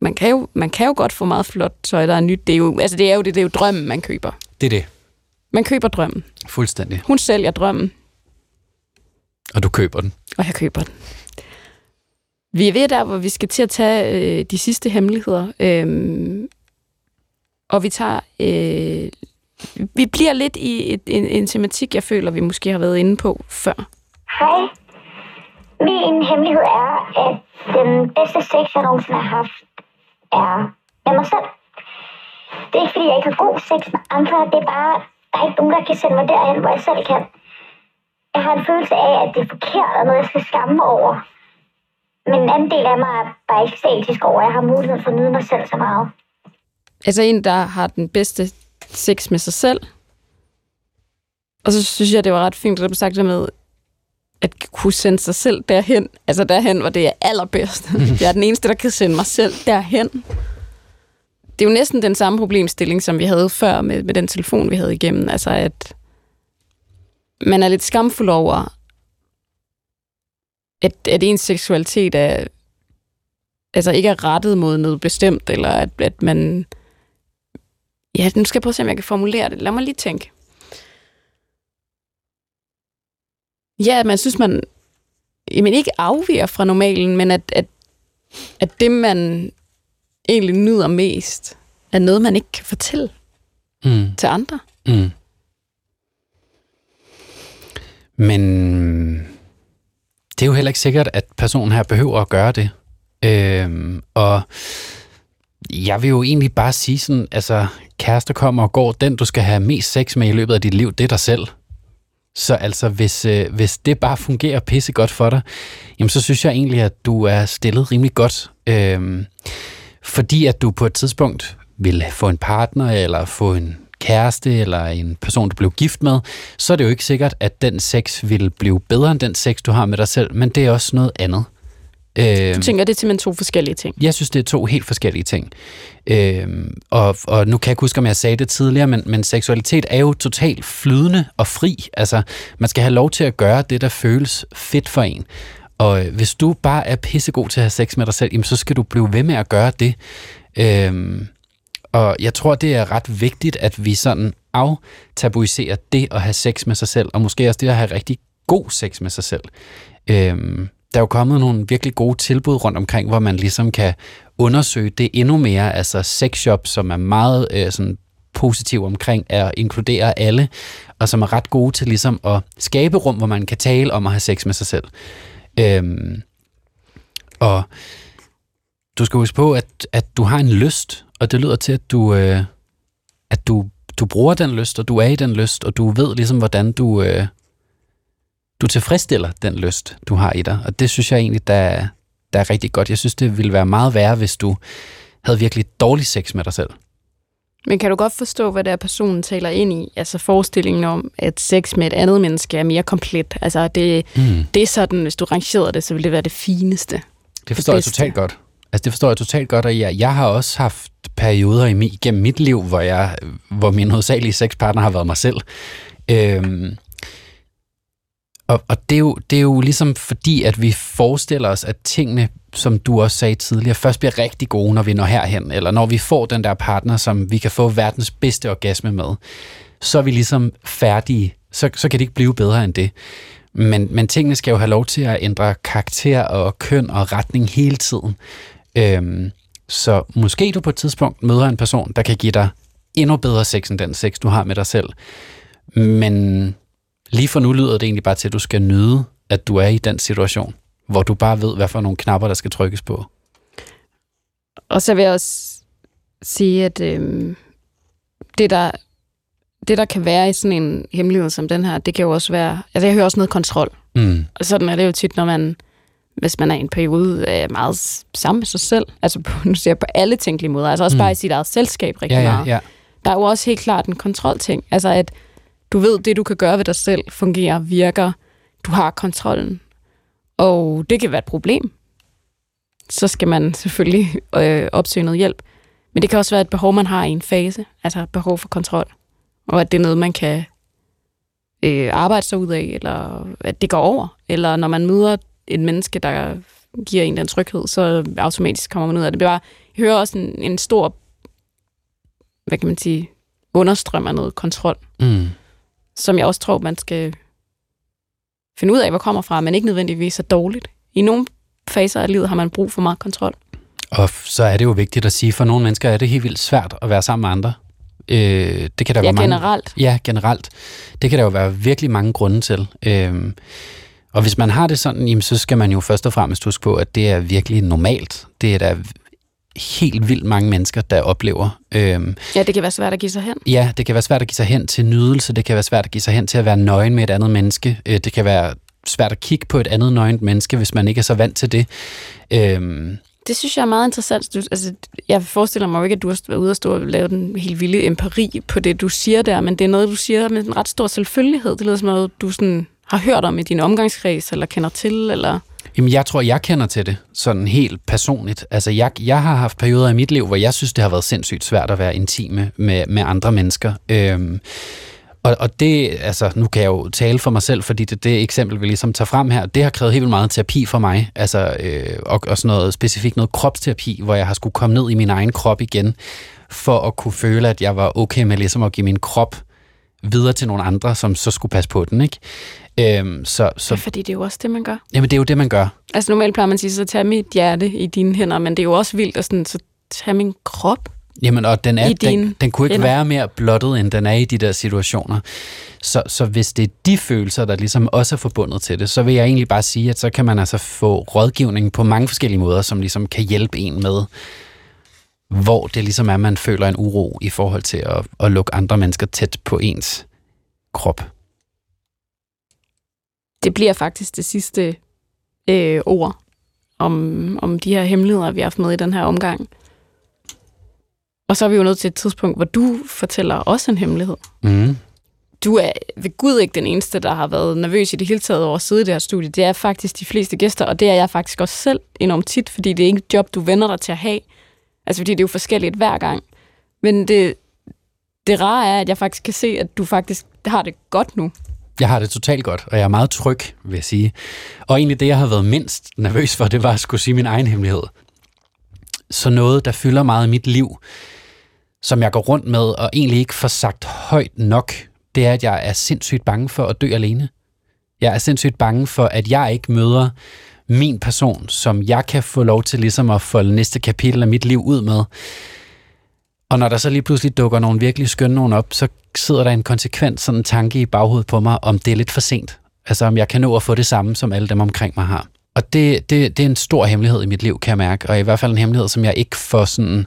man, kan jo, man kan jo godt få meget flot tøj, der er nyt. Det er jo, altså, det er jo, det, det er jo drømmen, man køber. det er det. Man køber drømmen. Fuldstændig. Hun sælger drømmen, Og du køber den. og jeg køber den. Vi er ved der, hvor vi skal til at tage øh, de sidste hemmeligheder. Øh, og vi tager... Øh, vi bliver lidt i et, en, en tematik, jeg føler, vi måske har været inde på før. Hej. Min hemmelighed er, at den bedste sex, jeg nogensinde har haft, er med mig selv. Det er ikke, fordi jeg ikke har god sex med andre. Det er bare, der er ikke nogen, der kan sende mig derhen, hvor jeg selv kan. Jeg har en følelse af, at det er forkert, og noget, jeg skal skamme mig over. Men en anden del af mig er bare ikke statisk over, at jeg har mulighed for at nyde mig selv så meget. Altså en, der har den bedste sex med sig selv. Og så synes jeg, det var ret fint, at du sagde det med, at kunne sende sig selv derhen. Altså derhen, hvor det er allerbedst. Jeg er den eneste, der kan sende mig selv derhen. Det er jo næsten den samme problemstilling, som vi havde før med, med den telefon, vi havde igennem. Altså at man er lidt skamfuld over, at, at ens seksualitet er, altså ikke er rettet mod noget bestemt, eller at, at man... Ja, nu skal jeg prøve at se, om jeg kan formulere det. Lad mig lige tænke. Ja, man synes, man jamen ikke afviger fra normalen, men at, at, at det, man egentlig nyder mest, er noget, man ikke kan fortælle Mm. til andre. Mm. Men det er jo heller ikke sikkert, at personen her behøver at gøre det. Øhm, og jeg vil jo egentlig bare sige sådan, altså kærester kommer og går, den du skal have mest sex med i løbet af dit liv, det er dig selv. Så altså, hvis, øh, hvis det bare fungerer pissegodt for dig, jamen så synes jeg egentlig, at du er stillet rimelig godt. Øh, fordi at du på et tidspunkt vil få en partner, eller få en kæreste, eller en person, du blev gift med, så er det jo ikke sikkert, at den sex vil blive bedre end den sex, du har med dig selv, men det er også noget andet. Øhm, Du tænker, det er simpelthen to forskellige ting. jeg synes, det er to helt forskellige ting. Øhm, og, og nu kan jeg ikke huske, om jeg sagde det tidligere, men, men seksualitet er jo totalt flydende og fri. Altså, man skal have lov til at gøre det, der føles fedt for en. Og øh, hvis du bare er pissegod til at have sex med dig selv, jamen, så skal du blive ved med at gøre det. Øhm, og jeg tror, det er ret vigtigt, at vi sådan aftabuiserer det at have sex med sig selv, og måske også det at have rigtig god sex med sig selv. Øhm, der er jo kommet nogle virkelig gode tilbud rundt omkring, hvor man ligesom kan undersøge det endnu mere. Altså sexshop, som er meget øh, sådan positiv omkring at inkludere alle, og som er ret gode til ligesom at skabe rum, hvor man kan tale om at have sex med sig selv. Øhm, og du skal huske på, at, at du har en lyst, og det lyder til, at du, øh, at du, du bruger den lyst, og du er i den lyst, og du ved ligesom, hvordan du, øh, du tilfredsstiller den lyst, du har i dig. Og det synes jeg egentlig, der, er- der er rigtig godt. Jeg synes, det ville være meget værre, hvis du havde virkelig dårlig sex med dig selv. Men kan du godt forstå, hvad der personen taler ind i? Altså forestillingen om, at sex med et andet menneske er mere komplet. Altså det, Mm. det er sådan, hvis du rangerede det, så ville det være det fineste. Det forstår jeg bedste. totalt godt. Altså, det forstår jeg totalt godt, og jeg, jeg har også haft perioder i gennem mit liv, hvor, jeg, hvor min hovedsagelige sexpartner har været mig selv. Øhm, og og det, er jo, det er jo ligesom fordi, at vi forestiller os, at tingene, som du også sagde tidligere, først bliver rigtig gode, når vi når herhen, eller når vi får den der partner, som vi kan få verdens bedste orgasme med, så er vi ligesom færdige. Så, så kan det ikke blive bedre end det. Men, men tingene skal jo have lov til at ændre karakter og køn og retning hele tiden. Øhm, så måske du på et tidspunkt møder en person, der kan give dig endnu bedre sex end den sex, du har med dig selv. Men lige for nu lyder det egentlig bare til, at du skal nyde, at du er i den situation, hvor du bare ved, hvad for nogle knapper, der skal trykkes på. Og så vil jeg også sige, at øhm, det, der, det, der kan være i sådan en hemmelighed som den her, det kan jo også være... Altså, jeg hører også noget kontrol. Mm. Og sådan er det jo tit, når man, hvis man er i en periode, er meget s- sammen med sig selv. Altså, på, nu siger jeg på alle tænkelige måder. Altså også Mm. bare i sit eget selskab rigtig Ja, ja, meget. ja. Der er jo også helt klart en kontrolting. Altså, at du ved, det du kan gøre ved dig selv fungerer, virker. Du har kontrollen. Og det kan være et problem. Så skal man selvfølgelig øh, opsøge noget hjælp. Men det kan også være et behov, man har i en fase. Altså behov for kontrol. Og at det er noget, man kan øh, arbejde sig ud af, eller at det går over. Eller når man møder et menneske, der giver en den tryghed, så automatisk kommer man ud af det. det er bare, jeg hører også en, en stor, hvad kan man sige, understrøm af noget kontrol, Mm som jeg også tror, man skal finde ud af, hvor kommer fra, men ikke nødvendigvis er dårligt. I nogle faser af livet har man brug for meget kontrol. Og så er det jo vigtigt at sige, for nogle mennesker er det helt vildt svært at være sammen med andre. Øh, det kan der Ja, være mange, generelt. Ja, generelt. Det kan der jo være virkelig mange grunde til. Øhm, og hvis man har det sådan, jamen, så skal man jo først og fremmest huske på, at det er virkelig normalt. Det er der helt vildt mange mennesker, der oplever. Øhm, Ja, det kan være svært at give sig hen. ja, det kan være svært at give sig hen til nydelse, det kan være svært at give sig hen til at være nøgen med et andet menneske, øh, det kan være svært at kigge på et andet nøgent menneske, hvis man ikke er så vant til det. Øhm, Det synes jeg er meget interessant. Du, altså, jeg forestiller mig jo ikke, at du har været ude og stå og lave den helt vilde empiri på det, du siger der, men det er noget, du siger med en ret stor selvfølgelighed. Det lyder som noget, du sådan har hørt om i din omgangskreds, eller kender til, eller... Jamen, jeg tror, jeg kender til det, sådan helt personligt. Altså, jeg, jeg har haft perioder i mit liv, hvor jeg synes, det har været sindssygt svært at være intime med, med andre mennesker. Øhm, og, og det, altså, nu kan jeg jo tale for mig selv, fordi det, det eksempel, vi ligesom tager frem her, det har krævet helt vildt meget terapi for mig. Altså, øh, og, og sådan noget specifikt noget kropsterapi, hvor jeg har skulle komme ned i min egen krop igen, for at kunne føle, at jeg var okay med ligesom at give min krop videre til nogle andre, som så skulle passe på den, ikke? Øhm, så, Så... Ja, fordi det er jo også det, man gør. jamen, det er jo det, man gør. Altså normalt plejer man at sige, så tag mit hjerte i dine hænder, men det er jo også vildt at sådan, så tag min krop. Jamen, og den, er, den, den kunne ikke hænder. være mere blottet, end den er i de der situationer. Så, så hvis det er de følelser, der ligesom også er forbundet til det, så vil jeg egentlig bare sige, at så kan man altså få rådgivning på mange forskellige måder, som ligesom kan hjælpe en med, hvor det ligesom er, man føler en uro i forhold til at, at lukke andre mennesker tæt på ens krop. Det bliver faktisk det sidste øh, ord om, om de her hemmeligheder, vi har haft med i den her omgang. Og så er vi jo nået til et tidspunkt, hvor du fortæller også en hemmelighed. Mm. Du er ved Gud ikke den eneste, der har været nervøs i det hele taget over at sidde i det her studie. Det er faktisk de fleste gæster, og det er jeg faktisk også selv enormt tit, fordi det er ikke et job, du vender dig til at have. Altså fordi det er jo forskelligt hver gang. Men det, det rare er, at jeg faktisk kan se, at du faktisk har det godt nu. Jeg har det totalt godt, og jeg er meget tryg, vil jeg sige. Og egentlig det, jeg har været mindst nervøs for, det var at skulle sige min egen hemmelighed. Så noget, der fylder meget i mit liv, som jeg går rundt med og egentlig ikke får sagt højt nok, det er, at jeg er sindssygt bange for at dø alene. Jeg er sindssygt bange for, at jeg ikke møder min person, som jeg kan få lov til ligesom at folde næste kapitel af mit liv ud med. Og når der så lige pludselig dukker nogle virkelig skønne nogen op, så sidder der en konsekvent sådan tanke i baghovedet på mig, om det er lidt for sent. Altså om jeg kan nå at få det samme, som alle dem omkring mig har. Og det, det, det er en stor hemmelighed i mit liv, kan jeg mærke. Og i hvert fald en hemmelighed, som jeg ikke får sådan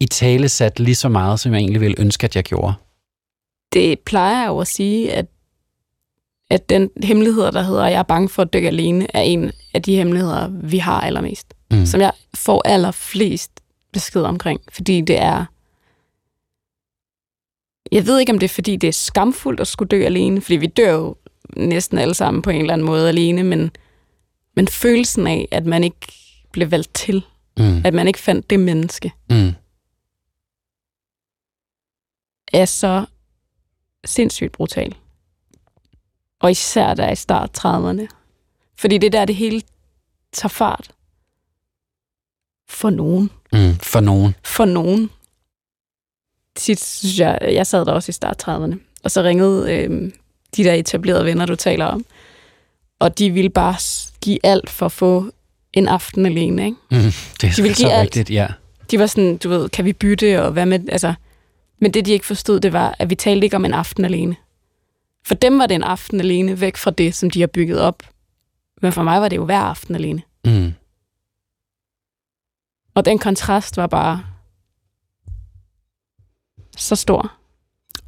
i tale sat lige så meget, som jeg egentlig ville ønske, at jeg gjorde. det plejer jeg jo at sige, at, at den hemmelighed, der hedder, at jeg er bange for at dø alene, er en af de hemmeligheder, vi har allermest. Mm. Som jeg får allerflest besked omkring, fordi det er... Jeg ved ikke, om det er, fordi det er skamfuldt at skulle dø alene, fordi vi dør jo næsten alle sammen på en eller anden måde alene, men, men følelsen af, at man ikke blev valgt til, Mm. at man ikke fandt det menneske, Mm. er så sindssygt brutal. Og især der i start 30'erne. Fordi det er der, det hele tager fart. For nogen. Mm. For nogen. For nogen. Tit synes jeg, jeg sad der også i start 30'erne. Og så ringede øh, de der etablerede venner, du taler om. Og de ville bare give alt for at få en aften alene, ikke? Mm. Det er De vil så give alt. rigtigt, ja. de var sådan, du ved, kan vi bytte, og hvad med, altså... Men det, de ikke forstod, det var, at vi talte ikke om en aften alene. For dem var det en aften alene, væk fra det, som de har bygget op. Men for mig var det jo hver aften alene. Mm. Og den kontrast var bare så stor.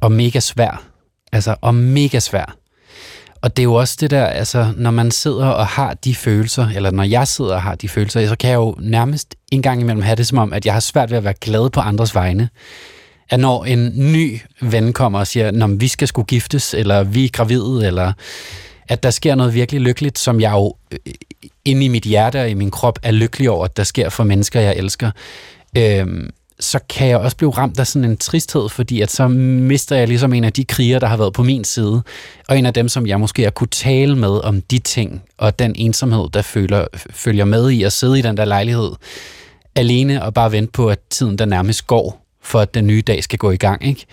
og mega svær. Altså, og mega svær. Og det er jo også det der, altså, når man sidder og har de følelser, eller når jeg sidder og har de følelser, så kan jeg jo nærmest en gang imellem have det som om, at jeg har svært ved at være glad på andres vegne. At når en ny ven kommer og siger, når vi skal skulle giftes, eller vi er gravide, eller at der sker noget virkelig lykkeligt, som jeg jo øh, inde i mit hjerte og i min krop er lykkelig over, at der sker for mennesker, jeg elsker. Øhm, så kan jeg også blive ramt af sådan en tristhed, fordi at så mister jeg ligesom en af de kriger, der har været på min side, og en af dem, som jeg måske har kunne tale med om de ting, og den ensomhed, der følger, følger med i at sidde i den der lejlighed, alene og bare vente på, at tiden der nærmest går, for at den nye dag skal gå i gang. Ikke?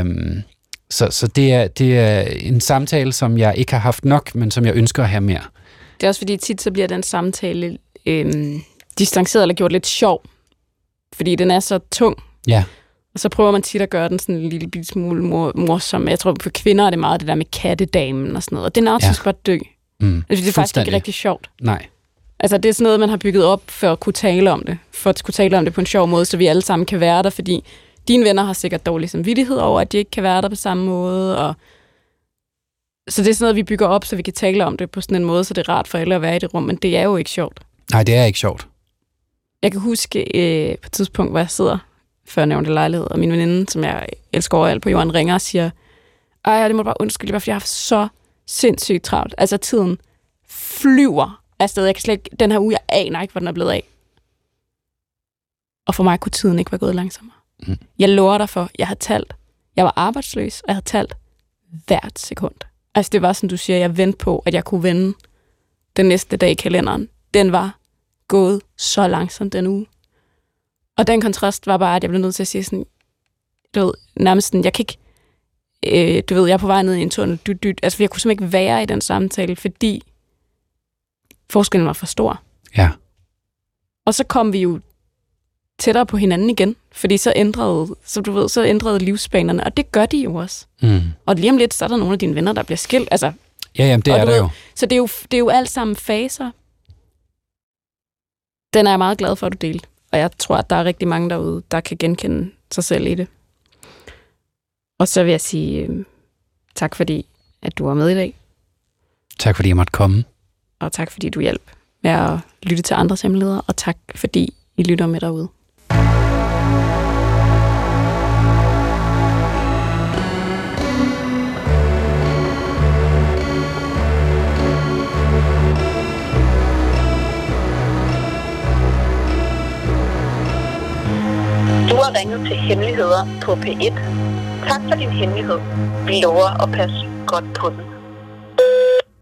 Øhm, så så det, er, det er en samtale, som jeg ikke har haft nok, men som jeg ønsker at have mere. Det er også fordi tit så bliver den samtale øhm, distanceret eller gjort lidt sjov, fordi den er så tung. Ja. Og så prøver man tit at gøre den sådan en lille bitte smule mor, morsom. Jeg tror, for kvinder er det meget det der med kattedamen og sådan noget. Og det narrativ Ja. ja. skal bare dø. Mm. Altså, det er faktisk ikke rigtig sjovt. Nej. Altså, det er sådan noget, man har bygget op for at kunne tale om det. For at kunne tale om det på en sjov måde, så vi alle sammen kan være der, fordi dine venner har sikkert dårlig samvittighed over, at de ikke kan være der på samme måde. Og så det er sådan noget, vi bygger op, så vi kan tale om det på sådan en måde, så det er rart for alle at være i det rum, men det er jo ikke sjovt. Nej, det er ikke sjovt. Jeg kan huske øh, på et tidspunkt, hvor jeg sidder før nævnte lejlighed, og min veninde, som jeg elsker overalt på jorden, ringer og siger, ej, det må du bare undskylde, bare fordi jeg har haft så sindssygt travlt. Altså, tiden flyver afsted. Jeg kan slet ikke, den her uge, jeg aner ikke, hvor den er blevet af. Og for mig kunne tiden ikke være gået langsommere. Mm. Jeg lover dig for, jeg havde talt. Jeg var arbejdsløs, og jeg havde talt hvert sekund. Altså, det var som du siger, jeg ventede på, at jeg kunne vende den næste dag i kalenderen. Den var gået så langsomt den uge. Og den kontrast var bare, at jeg blev nødt til at sige sådan, du ved, nærmest sådan, jeg kan ikke, øh, du ved, jeg er på vej ned i en tunnel, dyt, dyt. Altså, jeg kunne simpelthen ikke være i den samtale, fordi forskellen var for stor. Ja. Og så kom vi jo tættere på hinanden igen, fordi så ændrede, så du ved, så ændrede livsbanerne, og det gør de jo også. Mm. Og lige om lidt, så er der nogle af dine venner, der bliver skilt. Altså, Ja, jamen, det er der ved- jo. så det er, jo, det er jo alt sammen faser. Den er jeg meget glad for, at du delte. Og jeg tror, at der er rigtig mange derude, der kan genkende sig selv i det. Og så vil jeg sige øh, tak, fordi at du var med i dag. Tak fordi jeg måtte komme. Og tak, fordi du hjalp med at lytte til andres hemmeligheder. Og tak, fordi I lytter med derude. Du har ringet til Hemmeligheder på P1. Tak for din hemmelighed. Vi lover at passe godt på den.